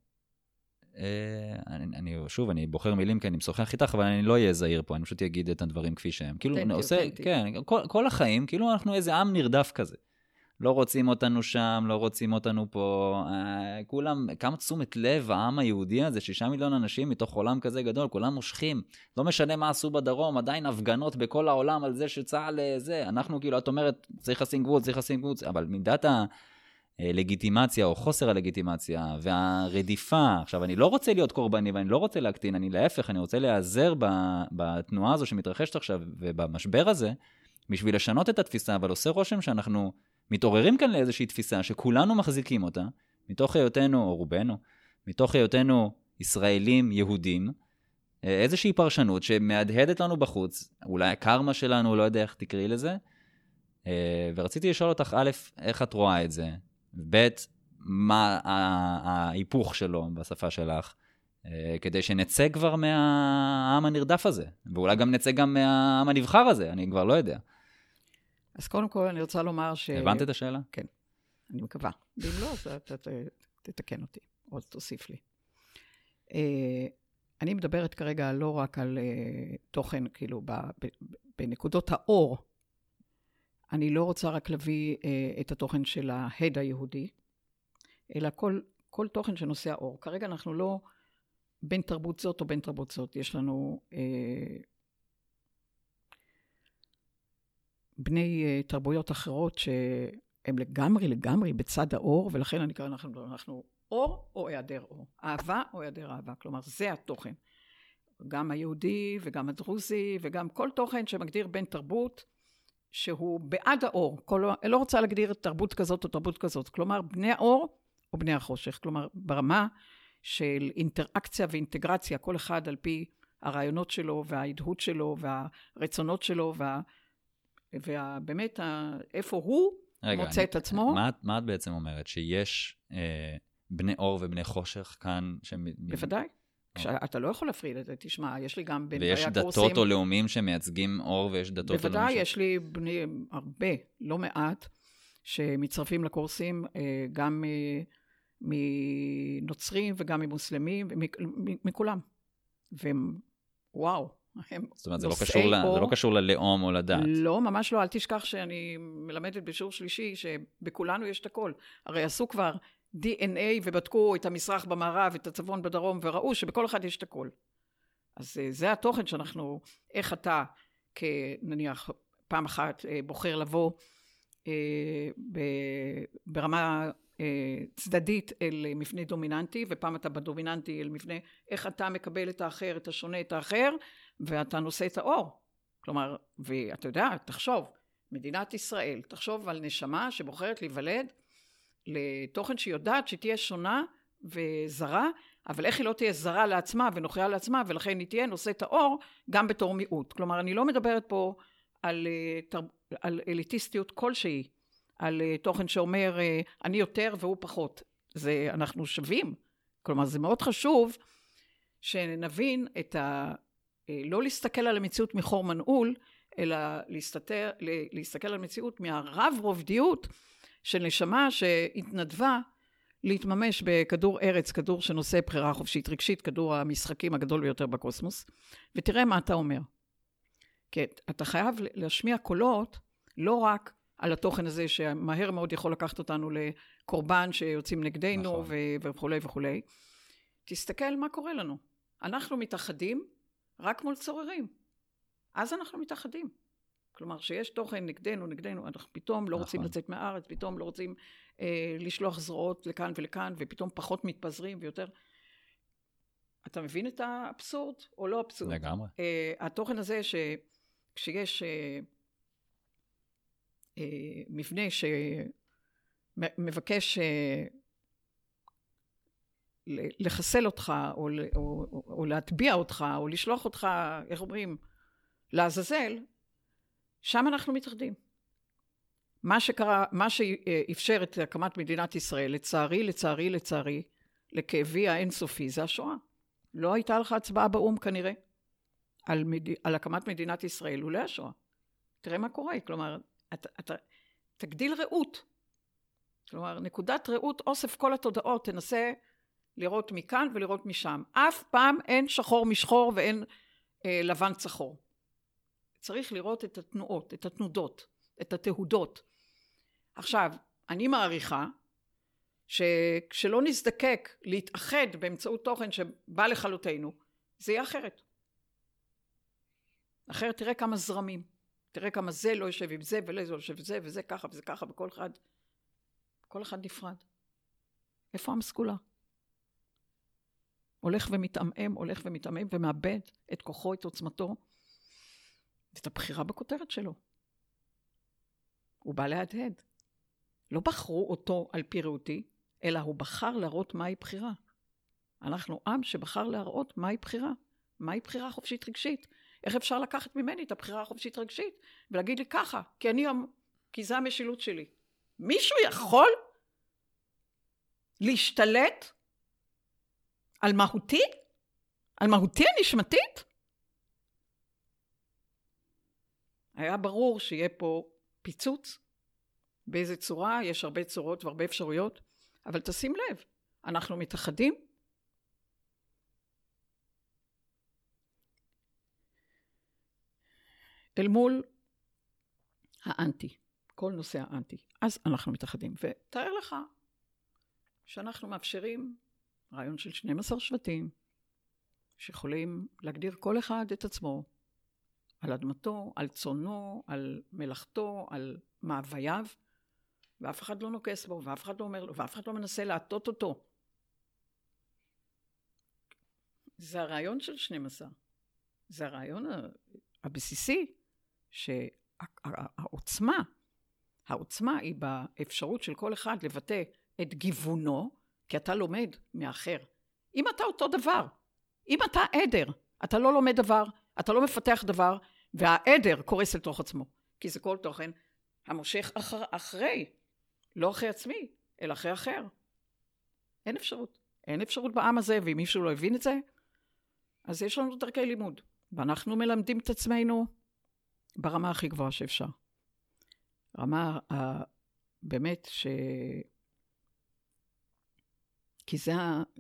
אה, אני, אני, שוב, אני בוחר מילים כי אני משוחח איתך, אבל אני לא אהיה זהיר פה, אני פשוט אגיד את הדברים כפי שהם. כאילו, אותנטי, אני עושה, אותנטי. כן, כל, כל החיים, כאילו אנחנו איזה עם נרדף כזה. לא רוצים אותנו שם, לא רוצים אותנו פה. אה, כולם, כמה תשומת לב העם היהודי הזה, שישה מיליון אנשים מתוך עולם כזה גדול, כולם מושכים. לא משנה מה עשו בדרום, עדיין הפגנות בכל העולם על זה שצה"ל אה, זה. אנחנו כאילו, את אומרת, צריך לשים גבול, צריך לשים גבול, אבל מידת הלגיטימציה או חוסר הלגיטימציה והרדיפה, עכשיו, אני לא רוצה להיות קורבני ואני לא רוצה להקטין, אני להפך, אני רוצה להיעזר בתנועה הזו שמתרחשת עכשיו ובמשבר הזה, בשביל לשנות את התפיסה, אבל עושה רושם שאנחנו מתעוררים כאן לאיזושהי תפיסה שכולנו מחזיקים אותה, מתוך היותנו, או רובנו, מתוך היותנו ישראלים, יהודים, אה, איזושהי פרשנות שמהדהדת לנו בחוץ, אולי הקרמה שלנו, לא יודע איך תקראי לזה, אה, ורציתי לשאול אותך, א', איך את רואה את זה, ב', מה ההיפוך שלו בשפה שלך, אה, כדי שנצא כבר מהעם הנרדף הזה, ואולי גם נצא גם מהעם הנבחר הזה, אני כבר לא יודע. אז קודם כל אני רוצה לומר ש... הבנת את השאלה? אני מקווה. ואם לא, אז אתה תתקן אותי, או תוסיף לי. אה, אני מדברת כרגע לא רק על אה, תוכן, כאילו, בנקודות האור. אני לא רוצה רק להביא אה, את התוכן של ההד היהודי, אלא כל, כל תוכן שנושא האור. כרגע אנחנו לא בין תרבות זאת או בין תרבות זאת. יש לנו אה, בני אה, תרבויות אחרות שהם לגמרי לגמרי בצד האור, ולכן אני קורא, אנחנו, אנחנו אור או היעדר אור, אהבה או היעדר אהבה, כלומר זה התוכן. גם היהודי וגם הדרוזי וגם כל תוכן שמגדיר בין תרבות שהוא בעד האור, כל, לא רוצה להגדיר תרבות כזאת או תרבות כזאת, כלומר בני האור או בני החושך, כלומר ברמה של אינטראקציה ואינטגרציה, כל אחד על פי הרעיונות שלו וההדהוד שלו והרצונות שלו וה... ובאמת, איפה הוא רגע, מוצא אני- את עצמו. מה, מה את בעצם אומרת? שיש אה, בני אור ובני חושך כאן? שמ... בוודאי. כשאתה לא יכול להפריד את זה, תשמע, יש לי גם בין ויש באי דתות הקורסים- או לאומים שמייצגים אור ויש דתות או לאומים בוודאי. יש לי בני, הרבה, לא מעט, שמצטרפים לקורסים, אה, גם אה, מנוצרים וגם ממוסלמים, מכולם. והם, וואו, הם זאת אומרת, זה לא, קשור ל... זה לא קשור ללאום או לדת. לא, ממש לא, אל תשכח שאני מלמדת בשיעור שלישי, שבכולנו יש את הכל. הרי עשו כבר DNA ובדקו את המזרח במערב, את הצפון בדרום, וראו שבכל אחד יש את הכל. אז אה, זה התוכן שאנחנו, איך אתה, כנניח, פעם אחת אה, בוחר לבוא אה, ברמה אה, צדדית אל מבנה דומיננטי, ופעם אתה בדומיננטי אל מבנה, איך אתה מקבל את האחר, את השונה, את האחר, ואתה נושא את האור. כלומר, ואתה יודע, תחשוב, מדינת ישראל, תחשוב על נשמה שבוחרת להיוולד לתוכן שהיא יודעת שתהיה שונה וזרה, אבל איך היא לא תהיה זרה לעצמה ונוכיה לעצמה, ולכן היא תהיה נושאת האור גם בתור מיעוט. כלומר, אני לא מדברת פה על, אה, על אליטיסטיות כלשהי, על אה, תוכן שאומר אה, אני יותר והוא פחות. זה, אנחנו שווים. כלומר, זה מאוד חשוב שנבין את ה... לא להסתכל על המציאות מחור מנעול, אלא להסתתר, להסתכל על המציאות מהרב רובדיות של נשמה שהתנדבה להתממש בכדור ארץ, כדור שנושא בחירה חופשית רגשית, כדור המשחקים הגדול ביותר בקוסמוס, ותראה מה אתה אומר. כן, אתה חייב להשמיע קולות לא רק על התוכן הזה שמהר מאוד יכול לקחת אותנו לקורבן שיוצאים נגדנו נכון. וכולי וכולי. תסתכל מה קורה לנו. אנחנו מתאחדים רק מול צוררים. אז אנחנו מתאחדים. כלומר, שיש תוכן נגדנו, נגדנו, אנחנו פתאום לא נכון. רוצים לצאת מהארץ, פתאום לא רוצים אה, לשלוח זרועות לכאן ולכאן, ופתאום פחות מתפזרים ויותר. אתה מבין את האבסורד או לא אבסורד? לגמרי. אה, התוכן הזה שכשיש אה, אה, מבנה שמבקש אה, לחסל אותך, או, או, או, או להטביע אותך, או לשלוח אותך, איך אומרים, לעזאזל, שם אנחנו מתאחדים. מה שקרה, מה שאפשר את הקמת מדינת ישראל, לצערי, לצערי, לצערי, לכאבי האינסופי, זה השואה. לא הייתה לך הצבעה באו"ם כנראה על, מד... על הקמת מדינת ישראל לולא השואה. תראה מה קורה, כלומר, אתה, אתה תגדיל ראות. כלומר, נקודת ראות, אוסף כל התודעות, תנסה לראות מכאן ולראות משם. אף פעם אין שחור משחור ואין אה, לבן צחור. צריך לראות את התנועות, את התנודות, את התהודות. עכשיו, אני מעריכה שכשלא נזדקק להתאחד באמצעות תוכן שבא לכלותנו, זה יהיה אחרת. אחרת תראה כמה זרמים. תראה כמה זה לא יושב עם זה וזה לא יושב עם זה וזה ככה וזה ככה וכל אחד, כל אחד נפרד. איפה המסגולה? הולך ומתעמעם, הולך ומתעמעם ומאבד את כוחו, את עוצמתו, את הבחירה בכותרת שלו. הוא בא להדהד. לא בחרו אותו על פי ראותי, אלא הוא בחר להראות מהי בחירה. אנחנו עם שבחר להראות מהי בחירה, מהי בחירה חופשית רגשית. איך אפשר לקחת ממני את הבחירה החופשית רגשית ולהגיד לי ככה, כי אני, כי זה המשילות שלי. מישהו יכול להשתלט על מהותי? על מהותי הנשמתית? היה ברור שיהיה פה פיצוץ. באיזה צורה? יש הרבה צורות והרבה אפשרויות, אבל תשים לב, אנחנו מתאחדים אל מול האנטי, כל נושא האנטי. אז אנחנו מתאחדים. ותאר לך שאנחנו מאפשרים רעיון של 12 שבטים, שיכולים להגדיר כל אחד את עצמו על אדמתו, על צונו, על מלאכתו, על מאווייו, ואף אחד לא נוקס בו, ואף אחד לא אומר לו, ואף אחד לא מנסה להטות אותו. זה הרעיון של 12. זה הרעיון הבסיסי שהעוצמה, העוצמה היא באפשרות של כל אחד לבטא את גיוונו, כי אתה לומד מאחר. אם אתה אותו דבר, אם אתה עדר, אתה לא לומד דבר, אתה לא מפתח דבר, והעדר קורס לתוך עצמו, כי זה כל תוכן המושך אחר, אחרי, לא אחרי עצמי, אלא אחרי אחר. אין אפשרות. אין אפשרות בעם הזה, ואם מישהו לא הבין את זה, אז יש לנו דרכי לימוד. ואנחנו מלמדים את עצמנו ברמה הכי גבוהה שאפשר. רמה באמת ש... כי זה,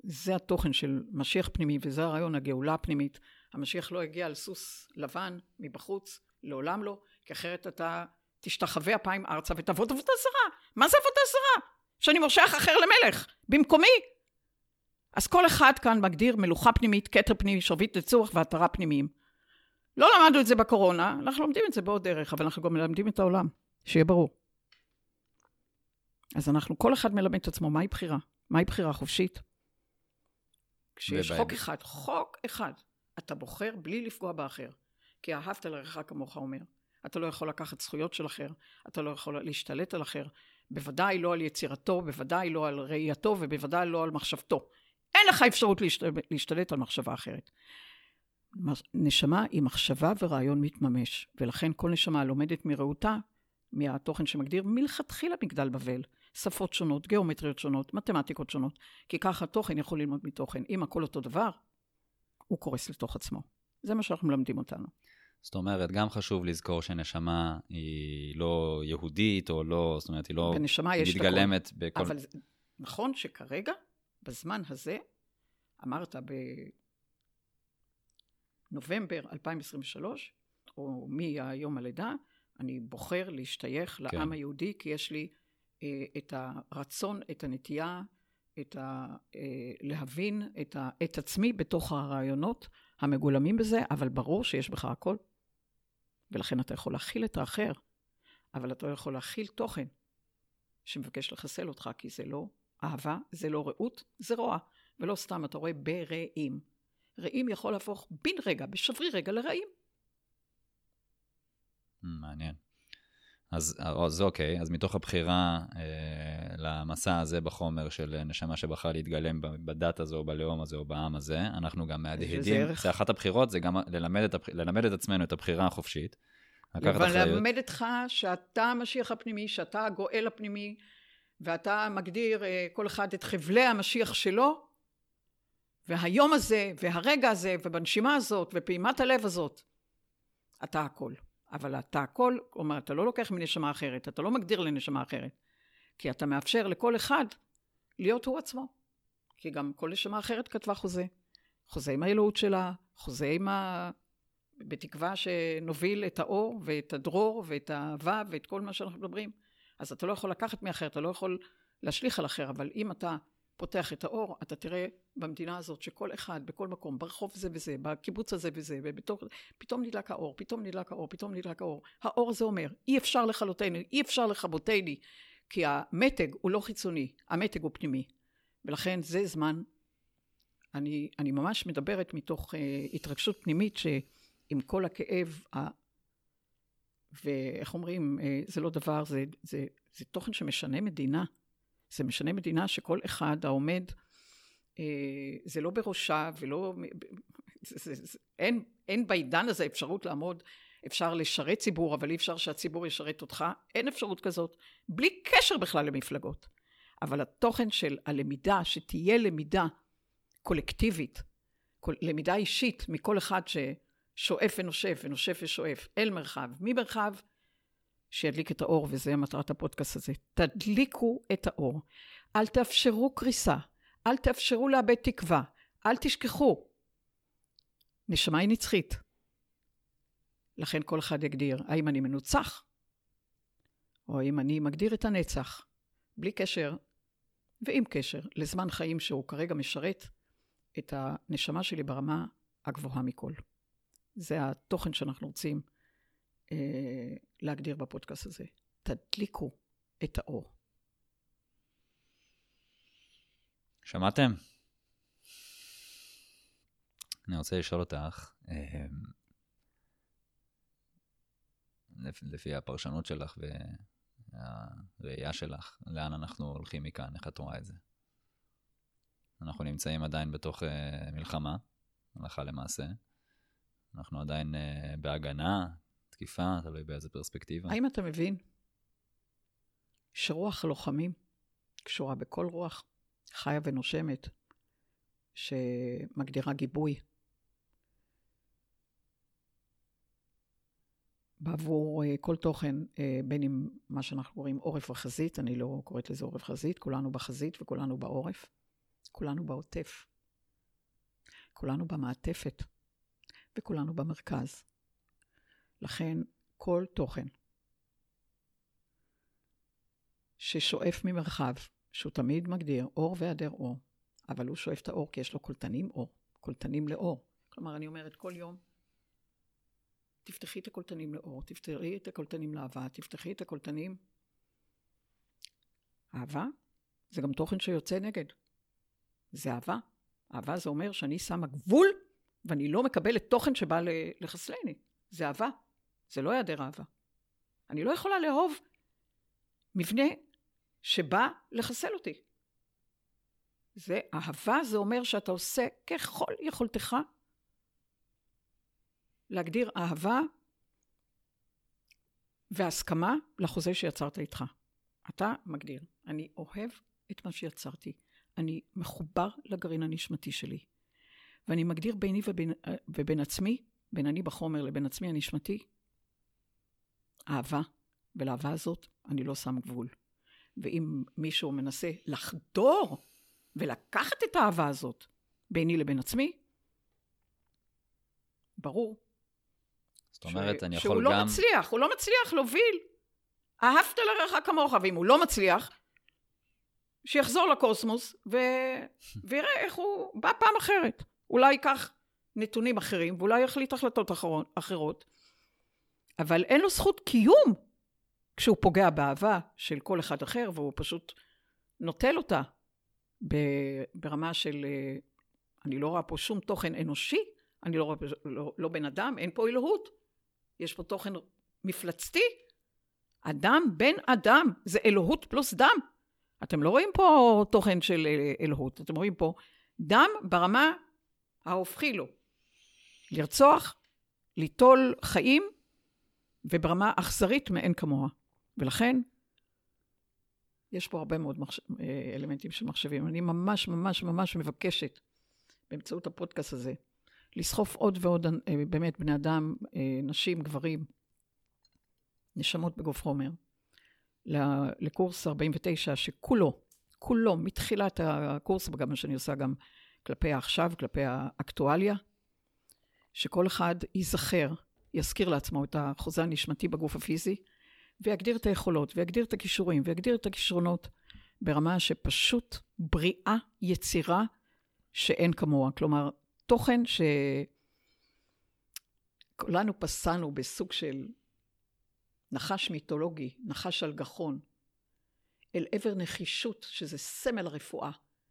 זה התוכן של משיח פנימי, וזה הרעיון, הגאולה הפנימית. המשיח לא יגיע על סוס לבן מבחוץ, לעולם לא, כי אחרת אתה תשתחווה אפיים ארצה ותעבוד עבודה זרה. מה זה עבודה זרה? שאני מושך אחר למלך, במקומי. אז כל אחד כאן מגדיר מלוכה פנימית, כתר פנימי, שרביט לצורך והתרה פנימיים. לא למדנו את זה בקורונה, אנחנו לומדים את זה בעוד דרך, אבל אנחנו גם מלמדים את העולם, שיהיה ברור. אז אנחנו, כל אחד מלמד את עצמו מהי בחירה, מהי בחירה חופשית. כשיש ובהם- חוק אחד, חוק אחד, אתה בוחר בלי לפגוע באחר. כי אהבת לרעך כמוך אומר. אתה לא יכול לקחת זכויות של אחר, אתה לא יכול להשתלט על אחר, בוודאי לא על יצירתו, בוודאי לא על ראייתו ובוודאי לא על מחשבתו. אין לך אפשרות להשת... להשתלט על מחשבה אחרת. נשמה היא מחשבה ורעיון מתממש, ולכן כל נשמה לומדת מרעותה, מהתוכן שמגדיר מלכתחילה מגדל בבל. שפות שונות, גיאומטריות שונות, מתמטיקות שונות, כי ככה תוכן יכול ללמוד מתוכן. אם הכל אותו דבר, הוא קורס לתוך עצמו. זה מה שאנחנו מלמדים אותנו. זאת אומרת, גם חשוב לזכור שנשמה היא לא יהודית, או לא, זאת אומרת, היא לא הכל. מתגלמת בכל... אבל נכון שכרגע, בזמן הזה, אמרת בנובמבר 2023, או מיום הלידה, אני בוחר להשתייך כן. לעם היהודי, כי יש לי את הרצון, את הנטייה, את ה, אה, להבין את, ה, את עצמי בתוך הרעיונות המגולמים בזה, אבל ברור שיש בך הכל. ולכן אתה יכול להכיל את האחר, אבל אתה לא יכול להכיל תוכן שמבקש לחסל אותך, כי זה לא אהבה, זה לא רעות, זה רוע. ולא סתם, אתה רואה ברעים. רעים יכול להפוך בן רגע, בשברי רגע, לרעים. מעניין. אז, אז אוקיי, אז מתוך הבחירה אה, למסע הזה בחומר של נשמה שבחרה להתגלם בדת הזו, או בלאום הזה, או בעם הזה, אנחנו גם מהדהדים. זה אחת הבחירות, זה גם ללמד את, הבח... ללמד את עצמנו את הבחירה החופשית. אבל. ללמד אותך שאתה המשיח הפנימי, שאתה הגואל הפנימי, ואתה מגדיר אה, כל אחד את חבלי המשיח שלו, והיום הזה, והרגע הזה, ובנשימה הזאת, ופעימת הלב הזאת, אתה הכל. אבל אתה הכל, כלומר, אתה לא לוקח מנשמה אחרת, אתה לא מגדיר לנשמה אחרת, כי אתה מאפשר לכל אחד להיות הוא עצמו. כי גם כל נשמה אחרת כתבה חוזה. חוזה עם האלוהות שלה, חוזה עם ה... בתקווה שנוביל את האור ואת הדרור ואת האהבה ואת כל מה שאנחנו מדברים. אז אתה לא יכול לקחת מאחר, אתה לא יכול להשליך על אחר, אבל אם אתה פותח את האור, אתה תראה במדינה הזאת שכל אחד, בכל מקום, ברחוב זה וזה, בקיבוץ הזה וזה, ובתוך, פתאום נדלק האור, פתאום נדלק האור, פתאום נדלק האור. האור זה אומר, אי אפשר לכלותני, אי אפשר לכבותני, כי המתג הוא לא חיצוני, המתג הוא פנימי. ולכן זה זמן, אני, אני ממש מדברת מתוך uh, התרגשות פנימית שעם כל הכאב, ה... ואיך אומרים, uh, זה לא דבר, זה, זה, זה תוכן שמשנה מדינה. זה משנה מדינה שכל אחד העומד, אה, זה לא בראשה ולא... זה, זה, זה, אין, אין בעידן הזה אפשרות לעמוד, אפשר לשרת ציבור, אבל אי אפשר שהציבור ישרת אותך, אין אפשרות כזאת, בלי קשר בכלל למפלגות. אבל התוכן של הלמידה, שתהיה למידה קולקטיבית, למידה אישית מכל אחד ששואף ונושף ונושף ושואף אל מרחב, ממרחב, שידליק את האור, וזה מטרת הפודקאסט הזה. תדליקו את האור. אל תאפשרו קריסה. אל תאפשרו לאבד תקווה. אל תשכחו. נשמה היא נצחית. לכן כל אחד יגדיר, האם אני מנוצח, או האם אני מגדיר את הנצח, בלי קשר ועם קשר לזמן חיים שהוא כרגע משרת את הנשמה שלי ברמה הגבוהה מכל. זה התוכן שאנחנו רוצים להגדיר בפודקאסט הזה. תדליקו את האור. שמעתם? אני רוצה לשאול אותך, אה, לפ- לפי הפרשנות שלך והראייה שלך, לאן אנחנו הולכים מכאן, איך את רואה את זה? אנחנו נמצאים עדיין בתוך אה, מלחמה, הלכה למעשה. אנחנו עדיין אה, בהגנה, תקיפה, תלוי באיזה פרספקטיבה. האם אתה מבין שרוח הלוחמים קשורה בכל רוח חיה ונושמת, שמגדירה גיבוי בעבור אה, כל תוכן, אה, בין אם מה שאנחנו קוראים עורף וחזית, אני לא קוראת לזה עורף חזית, כולנו בחזית וכולנו בעורף, כולנו בעוטף, כולנו במעטפת וכולנו במרכז. לכן כל תוכן ששואף ממרחב, שהוא תמיד מגדיר אור והיעדר אור, אבל הוא שואף את האור כי יש לו קולטנים אור, קולטנים לאור. כלומר, אני אומרת כל יום, תפתחי את הקולטנים לאור, תפתחי את הקולטנים לאהבה, תפתחי את הקולטנים אהבה זה גם תוכן שיוצא נגד. זה אהבה. אהבה זה אומר שאני שמה גבול ואני לא מקבלת תוכן שבא לחסלני. זה אהבה. זה לא היעדר אהבה. אני לא יכולה לאהוב מבנה שבא לחסל אותי. זה אהבה, זה אומר שאתה עושה ככל יכולתך להגדיר אהבה והסכמה לחוזה שיצרת איתך. אתה מגדיר, אני אוהב את מה שיצרתי, אני מחובר לגרעין הנשמתי שלי, ואני מגדיר ביני ובין, ובין עצמי, בין אני בחומר לבין עצמי הנשמתי, אהבה, ולאהבה הזאת אני לא שם גבול. ואם מישהו מנסה לחדור ולקחת את האהבה הזאת ביני לבין עצמי, ברור. זאת אומרת, ש... אני יכול שהוא גם... שהוא לא מצליח, הוא לא מצליח להוביל. אהבת לרעך כמוך, ואם הוא לא מצליח, שיחזור לקוסמוס ו... *laughs* ויראה איך הוא בא פעם אחרת. אולי ייקח נתונים אחרים, ואולי יחליט החלטות אחרות, אחרות, אבל אין לו זכות קיום כשהוא פוגע באהבה של כל אחד אחר, והוא פשוט נוטל אותה ברמה של, אה, אני לא רואה פה שום תוכן אנושי, אני לא רואה פה, לא, לא בן אדם, אין פה אלוהות. יש פה תוכן מפלצתי. אדם בן אדם, זה אלוהות פלוס דם. אתם לא רואים פה תוכן של אה, אלוהות, אתם רואים פה דם ברמה ההופכי לו. לרצוח, ליטול חיים, וברמה אכזרית מאין כמוה. ולכן, יש פה הרבה מאוד מחש... אה, אלמנטים של מחשבים. אני ממש ממש ממש מבקשת, באמצעות הפודקאסט הזה, לסחוף עוד ועוד אה, באמת בני אדם, אה, נשים, גברים, נשמות בגוף חומר, לקורס 49, שכולו, כולו, מתחילת הקורס, וגם מה שאני עושה גם כלפי העכשיו, כלפי האקטואליה, שכל אחד ייזכר, יזכיר לעצמו את החוזה הנשמתי בגוף הפיזי, ויגדיר את היכולות, ויגדיר את הכישורים, ויגדיר את הכישרונות, ברמה שפשוט בריאה, יצירה, שאין כמוה. כלומר, תוכן שכולנו פסענו בסוג של נחש מיתולוגי, נחש על גחון, אל עבר נחישות, שזה סמל הרפואה,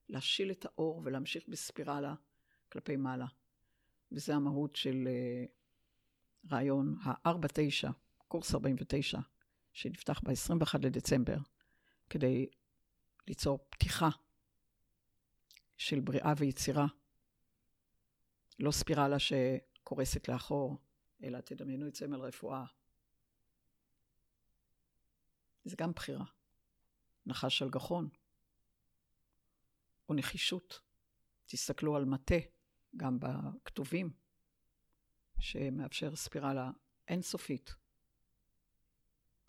להשיל את האור ולהמשיך בספירלה כלפי מעלה. וזה המהות של uh, רעיון ה-4-9, קורס 49, שנפתח ב-21 לדצמבר, כדי ליצור פתיחה של בריאה ויצירה לא ספירלה שקורסת לאחור, אלא תדמיינו את סמל רפואה. זה גם בחירה. נחש של גחון, או נחישות. תסתכלו על מטה, גם בכתובים, שמאפשר ספירלה אינסופית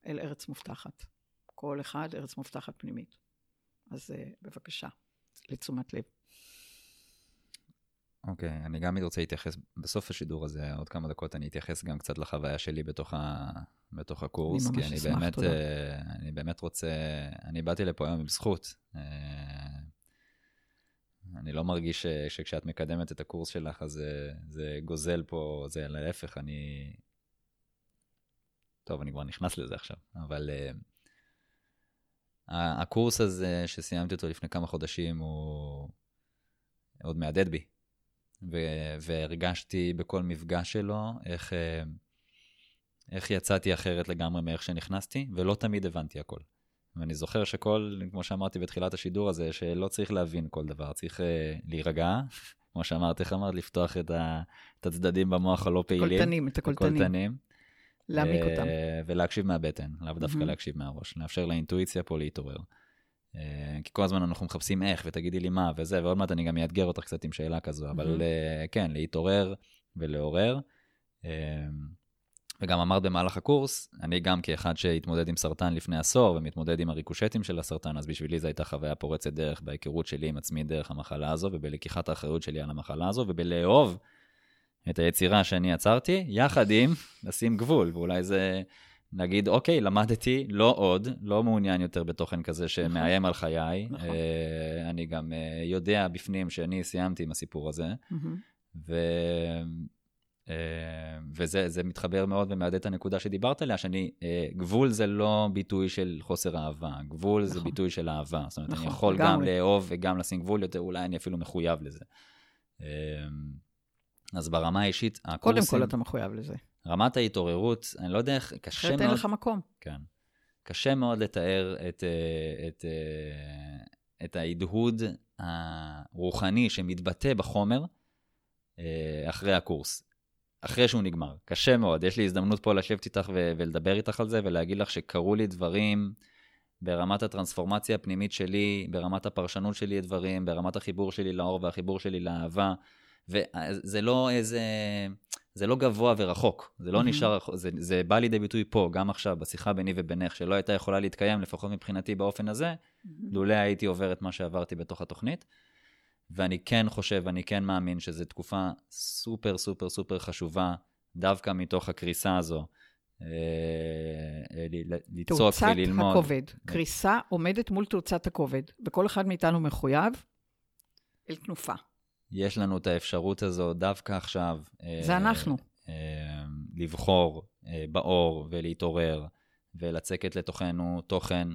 אל ארץ מובטחת. כל אחד ארץ מובטחת פנימית. אז uh, בבקשה, לתשומת לב. אוקיי, okay, אני גם רוצה להתייחס, בסוף השידור הזה, עוד כמה דקות, אני אתייחס גם קצת לחוויה שלי בתוך, ה, בתוך הקורס. אני כי אשמח, באמת, uh, אני באמת רוצה, אני באתי לפה היום עם זכות. Uh, אני לא מרגיש שכשאת מקדמת את הקורס שלך, אז זה, זה גוזל פה, זה להפך, אני... טוב, אני כבר נכנס לזה עכשיו, אבל uh, הקורס הזה שסיימתי אותו לפני כמה חודשים, הוא עוד מהדהד בי. ו- והרגשתי בכל מפגש שלו איך, אה, איך יצאתי אחרת לגמרי מאיך שנכנסתי, ולא תמיד הבנתי הכל. ואני זוכר שכל, כמו שאמרתי בתחילת השידור הזה, שלא צריך להבין כל דבר, צריך uh, להירגע, *laughs* כמו שאמרת, איך אמרת? לפתוח את, ה, את הצדדים במוח הלא פעילים. קולטנים, את הקולטנים. הקולטנים. להעמיק uh, אותם. ולהקשיב מהבטן, לאו דווקא מהמם. להקשיב מהראש, לאפשר לאינטואיציה פה להתעורר. Uh, כי כל הזמן אנחנו מחפשים איך, ותגידי לי מה, וזה, ועוד מעט אני גם אאתגר אותך קצת עם שאלה כזו, אבל מהמם. uh, כן, להתעורר ולעורר. וגם אמרת במהלך הקורס, אני גם כאחד שהתמודד עם סרטן לפני עשור ומתמודד עם הריקושטים של הסרטן, אז בשבילי זו הייתה חוויה פורצת דרך בהיכרות שלי עם עצמי דרך המחלה הזו, ובלקיחת האחריות שלי על המחלה הזו, ובלאהוב את היצירה שאני יצרתי, יחד עם לשים גבול, ואולי זה נגיד, אוקיי, למדתי, לא עוד, לא מעוניין יותר בתוכן כזה שמאיים על חיי. נכון. אה, אני גם אה, יודע בפנים שאני סיימתי עם הסיפור הזה. ו... אה, וזה מתחבר מאוד ומהדהד את הנקודה שדיברת עליה, שאני, אה, גבול זה לא ביטוי של חוסר אהבה, גבול נכון. זה ביטוי של אהבה. זאת אומרת, נכון, אני יכול גם לאהוב וגם לשים גבול יותר, אולי אני אפילו מחויב לזה. אה, אז ברמה האישית, הקורסים... קודם כל אתה מחויב לזה. רמת ההתעוררות, אני לא יודע איך, קשה מאוד... אחרת אין לך מקום. כן. קשה מאוד לתאר את, את, את, את ההדהוד הרוחני שמתבטא בחומר אחרי הקורס. אחרי שהוא נגמר. קשה מאוד. יש לי הזדמנות פה לשבת איתך ו- ולדבר איתך על זה ולהגיד לך שקרו לי דברים ברמת הטרנספורמציה הפנימית שלי, ברמת הפרשנות שלי לדברים, ברמת החיבור שלי לאור והחיבור שלי לאהבה. וזה לא איזה... זה לא גבוה ורחוק, זה לא mm-hmm. נשאר, זה, זה בא לידי ביטוי פה, גם עכשיו, בשיחה ביני ובינך, שלא הייתה יכולה להתקיים, לפחות מבחינתי באופן הזה, mm-hmm. לולא הייתי עובר את מה שעברתי בתוך התוכנית. ואני כן חושב, אני כן מאמין שזו תקופה סופר סופר סופר חשובה, דווקא מתוך הקריסה הזו. אה, אה, לצעוק וללמוד. תאוצת הכובד. קריסה עומדת מול תאוצת הכובד, וכל אחד מאיתנו מחויב אל תנופה. יש לנו את האפשרות הזו דווקא עכשיו. אה, זה אנחנו. לבחור באור ולהתעורר ולצקת לתוכנו תוכן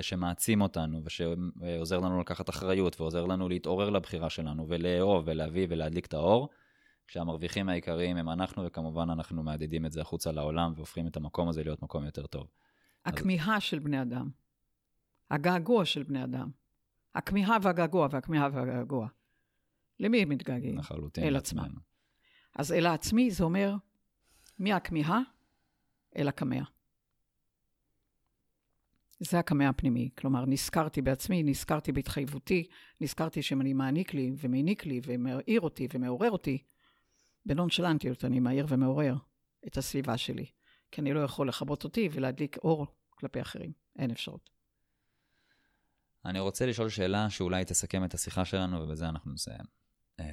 שמעצים אותנו ושעוזר לנו לקחת אחריות ועוזר לנו להתעורר לבחירה שלנו ולאהוב ולהביא ולהדליק את האור. כשהמרוויחים העיקריים הם אנחנו, וכמובן אנחנו מהדהדים את זה החוצה לעולם והופכים את המקום הזה להיות מקום יותר טוב. הכמיהה אז... של בני אדם, הגעגוע של בני אדם, הכמיהה והגעגוע והכמיהה והגעגוע. למי הם מתגעגעים? לחלוטין, אל עצמם. אז אל העצמי זה אומר מהכמיהה אל הכמהה. זה הקמע הפנימי. כלומר, נזכרתי בעצמי, נזכרתי בהתחייבותי, נזכרתי שאם אני מעניק לי ומעניק לי ומעיר אותי ומעורר אותי, בנונשלנטיות אני מעיר ומעורר את הסביבה שלי. כי אני לא יכול לכבות אותי ולהדליק אור כלפי אחרים. אין אפשרות. אני רוצה לשאול שאלה שאולי תסכם את השיחה שלנו, ובזה אנחנו נסיים. אמ,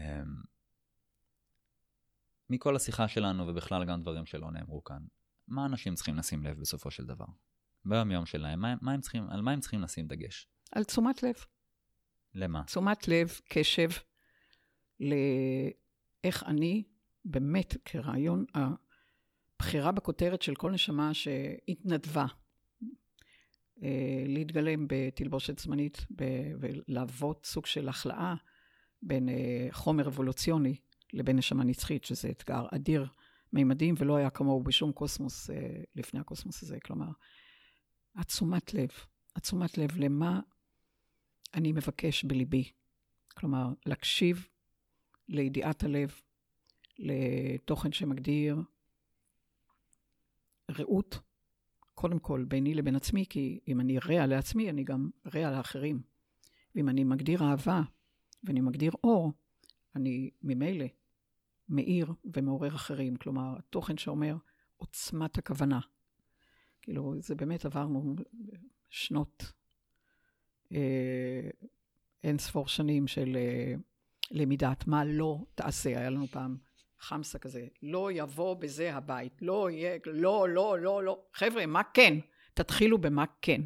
מכל השיחה שלנו, ובכלל גם דברים שלא נאמרו כאן, מה אנשים צריכים לשים לב בסופו של דבר? ביום-יום שלהם, מה, מה הם צריכים, על מה הם צריכים לשים דגש? על תשומת לב. למה? תשומת לב, קשב, לאיך אני, באמת, כרעיון, הבחירה בכותרת של כל נשמה שהתנדבה אה, להתגלם בתלבושת זמנית ולהוות סוג של החלאה בין אה, חומר אבולוציוני לבין נשמה נצחית, שזה אתגר אדיר מימדים ולא היה כמוהו בשום קוסמוס אה, לפני הקוסמוס הזה. כלומר, התשומת לב, התשומת לב למה אני מבקש בליבי. כלומר, להקשיב לידיעת הלב, לתוכן שמגדיר רעות, קודם כל ביני לבין עצמי, כי אם אני רע לעצמי, אני גם רע לאחרים. ואם אני מגדיר אהבה ואני מגדיר אור, אני ממילא מאיר ומעורר אחרים. כלומר, התוכן שאומר עוצמת הכוונה, כאילו, זה באמת עברנו שנות, אה, אין ספור שנים של אה, למידת מה לא תעשה. היה לנו פעם חמסה כזה, לא יבוא בזה הבית, לא יהיה, לא, לא, לא, לא. חבר'ה, מה כן? תתחילו במה כן.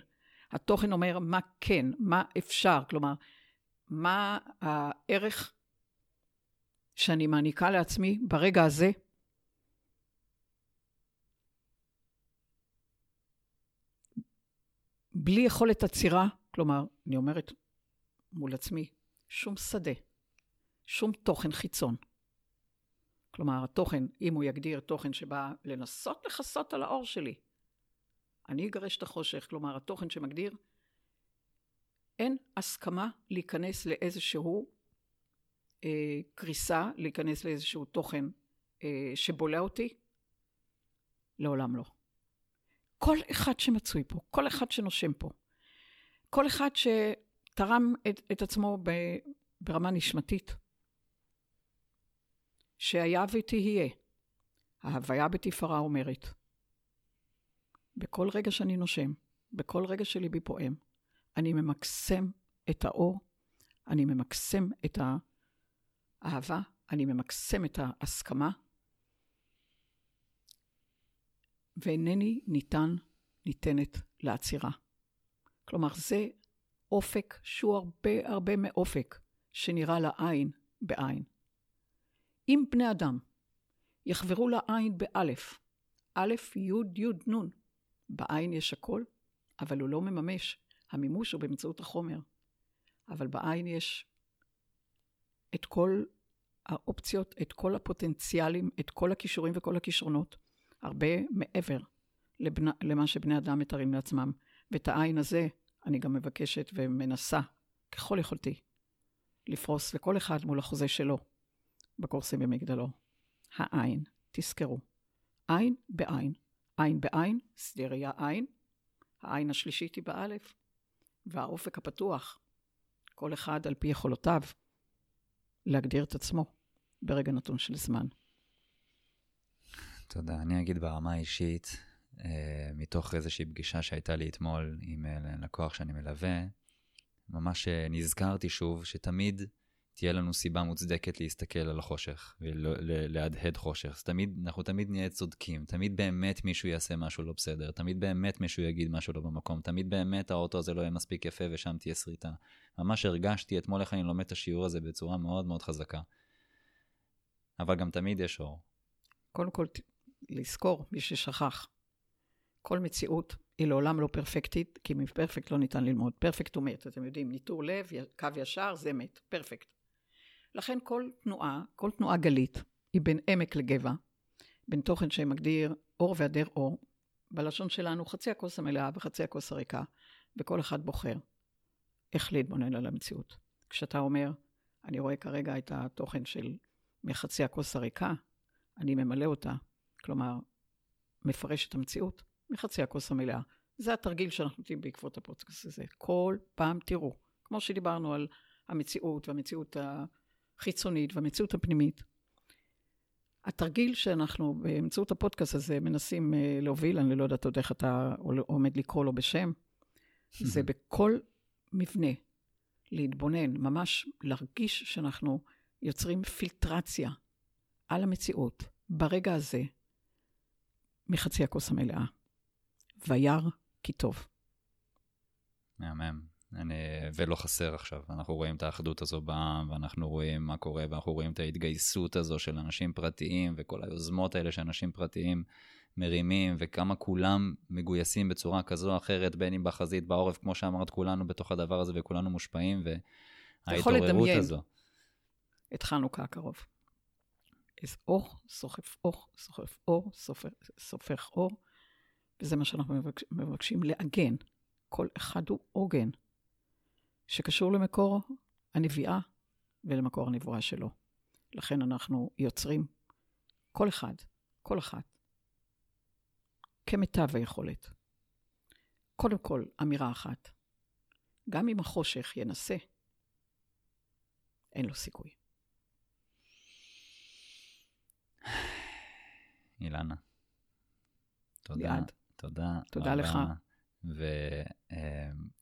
התוכן אומר מה כן, מה אפשר, כלומר, מה הערך שאני מעניקה לעצמי ברגע הזה, בלי יכולת עצירה, כלומר, אני אומרת מול עצמי, שום שדה, שום תוכן חיצון. כלומר, התוכן, אם הוא יגדיר תוכן שבא לנסות לכסות על האור שלי, אני אגרש את החושך. כלומר, התוכן שמגדיר, אין הסכמה להיכנס לאיזשהו אה, קריסה, להיכנס לאיזשהו תוכן אה, שבולע אותי, לעולם לא. כל אחד שמצוי פה, כל אחד שנושם פה, כל אחד שתרם את, את עצמו ב, ברמה נשמתית, שהיה ותהיה, ההוויה בתפארה אומרת, בכל רגע שאני נושם, בכל רגע שליבי פועם, אני ממקסם את האור, אני ממקסם את האהבה, אני ממקסם את ההסכמה, ואינני ניתן, ניתנת לעצירה. כלומר, זה אופק שהוא הרבה הרבה מאופק שנראה לעין בעין. אם בני אדם יחברו לעין באלף. א', י', י', נ'. בעין יש הכל, אבל הוא לא מממש. המימוש הוא באמצעות החומר. אבל בעין יש את כל האופציות, את כל הפוטנציאלים, את כל הכישורים וכל הכישרונות, הרבה מעבר לבנ... למה שבני אדם מתארים לעצמם. ואת העין הזה אני גם מבקשת ומנסה, ככל יכולתי, לפרוס לכל אחד מול החוזה שלו בקורסים במגדלו. העין, תזכרו, עין בעין. עין בעין, שדה ראייה עין, העין השלישית היא באלף, והאופק הפתוח, כל אחד על פי יכולותיו, להגדיר את עצמו ברגע נתון של זמן. תודה. אני אגיד ברמה האישית, אה, מתוך איזושהי פגישה שהייתה לי אתמול עם אה, לקוח שאני מלווה, ממש אה, נזכרתי שוב שתמיד תהיה לנו סיבה מוצדקת להסתכל על החושך ולהדהד חושך. אז תמיד, אנחנו תמיד נהיה צודקים, תמיד באמת מישהו יעשה משהו לא בסדר, תמיד באמת מישהו יגיד משהו לא במקום, תמיד באמת האוטו הזה לא יהיה מספיק יפה ושם תהיה שריטה. ממש הרגשתי אתמול איך אני לומד את השיעור הזה בצורה מאוד מאוד חזקה. אבל גם תמיד יש אור. קודם כל, לזכור, מי ששכח, כל מציאות היא לעולם לא פרפקטית, כי מפרפקט לא ניתן ללמוד. פרפקט הוא מת, אתם יודעים, ניטור לב, קו ישר, זה מת, פרפקט. לכן כל תנועה, כל תנועה גלית, היא בין עמק לגבע, בין תוכן שמגדיר אור והיעדר אור, בלשון שלנו חצי הכוס המלאה וחצי הכוס הריקה, וכל אחד בוחר איך להתבונן על המציאות. כשאתה אומר, אני רואה כרגע את התוכן של מחצי הכוס הריקה, אני ממלא אותה, כלומר, מפרש את המציאות מחצי הכוס המלאה. זה התרגיל שאנחנו נותנים בעקבות הפודקאסט הזה. כל פעם תראו, כמו שדיברנו על המציאות והמציאות החיצונית והמציאות הפנימית. התרגיל שאנחנו באמצעות הפודקאסט הזה מנסים אה, להוביל, אני לא יודעת עוד איך אתה עומד לקרוא לו בשם, זה *laughs* בכל מבנה להתבונן, ממש להרגיש שאנחנו יוצרים פילטרציה על המציאות ברגע הזה מחצי הכוס המלאה. וירא כי טוב. מהמם. אני, ולא חסר עכשיו. אנחנו רואים את האחדות הזו בעם, ואנחנו רואים מה קורה, ואנחנו רואים את ההתגייסות הזו של אנשים פרטיים, וכל היוזמות האלה שאנשים פרטיים מרימים, וכמה כולם מגויסים בצורה כזו או אחרת, בין אם בחזית, בעורף, כמו שאמרת, כולנו בתוך הדבר הזה, וכולנו מושפעים, וההתעוררות הזו. את חנוכה הקרוב. אור, סוחף אור, סוחף אור, סופך אור, וזה מה שאנחנו מבקשים לעגן. כל אחד הוא עוגן. שקשור למקור הנביאה ולמקור הנבואה שלו. לכן אנחנו יוצרים כל אחד, כל אחת, כמיטב היכולת. קודם כל, אמירה אחת, גם אם החושך ינסה, אין לו סיכוי. אילנה, תודה. ליעד. תודה. תודה רבה. לך.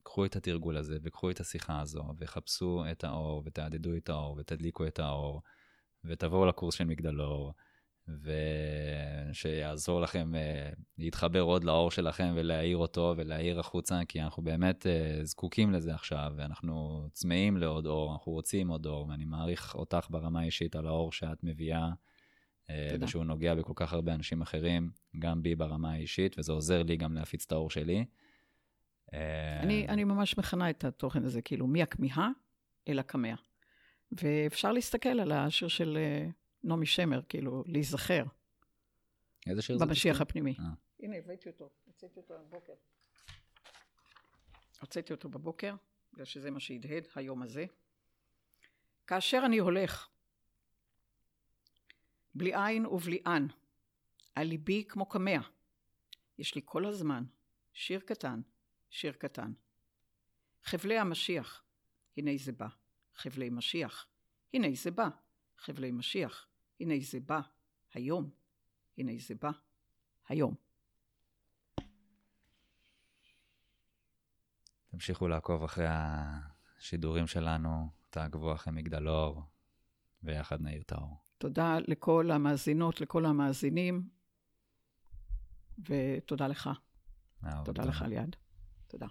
וקחו את התרגול הזה, וקחו את השיחה הזו, וחפשו את האור, ותעדדו את האור, ותדליקו את האור, ותבואו לקורס של מגדלור, ושיעזור לכם uh, להתחבר עוד לאור שלכם ולהאיר אותו ולהאיר החוצה, כי אנחנו באמת uh, זקוקים לזה עכשיו, ואנחנו צמאים לעוד אור, אנחנו רוצים עוד אור, ואני מעריך אותך ברמה האישית על האור שאת מביאה. אה, תודה. ושהוא נוגע בכל כך הרבה אנשים אחרים, גם בי ברמה האישית, וזה עוזר לי גם להפיץ את האור שלי. אני, אני ממש מכנה את התוכן הזה, כאילו, מהכמיהה אל הקמע. ואפשר להסתכל על השיר של אה, נעמי שמר, כאילו, להיזכר. איזה שיר זה? במשיח הפנימי. 아. אה. הנה, הבאתי אותו, הוצאתי אותו בבוקר. הוצאתי אותו בבוקר, בגלל שזה מה שהדהד היום הזה. כאשר אני הולך, בלי עין ובלי אן, על ליבי כמו קמע. יש לי כל הזמן שיר קטן, שיר קטן. חבלי המשיח, הנה זה בא. חבלי משיח, הנה זה בא. חבלי משיח, הנה זה בא. היום, הנה זה בא. היום. תמשיכו לעקוב אחרי השידורים שלנו, תעקבו אחרי מגדלור, ויחד נעיר את האור. תודה לכל המאזינות, לכל המאזינים, ותודה לך. תודה לך ליעד. תודה.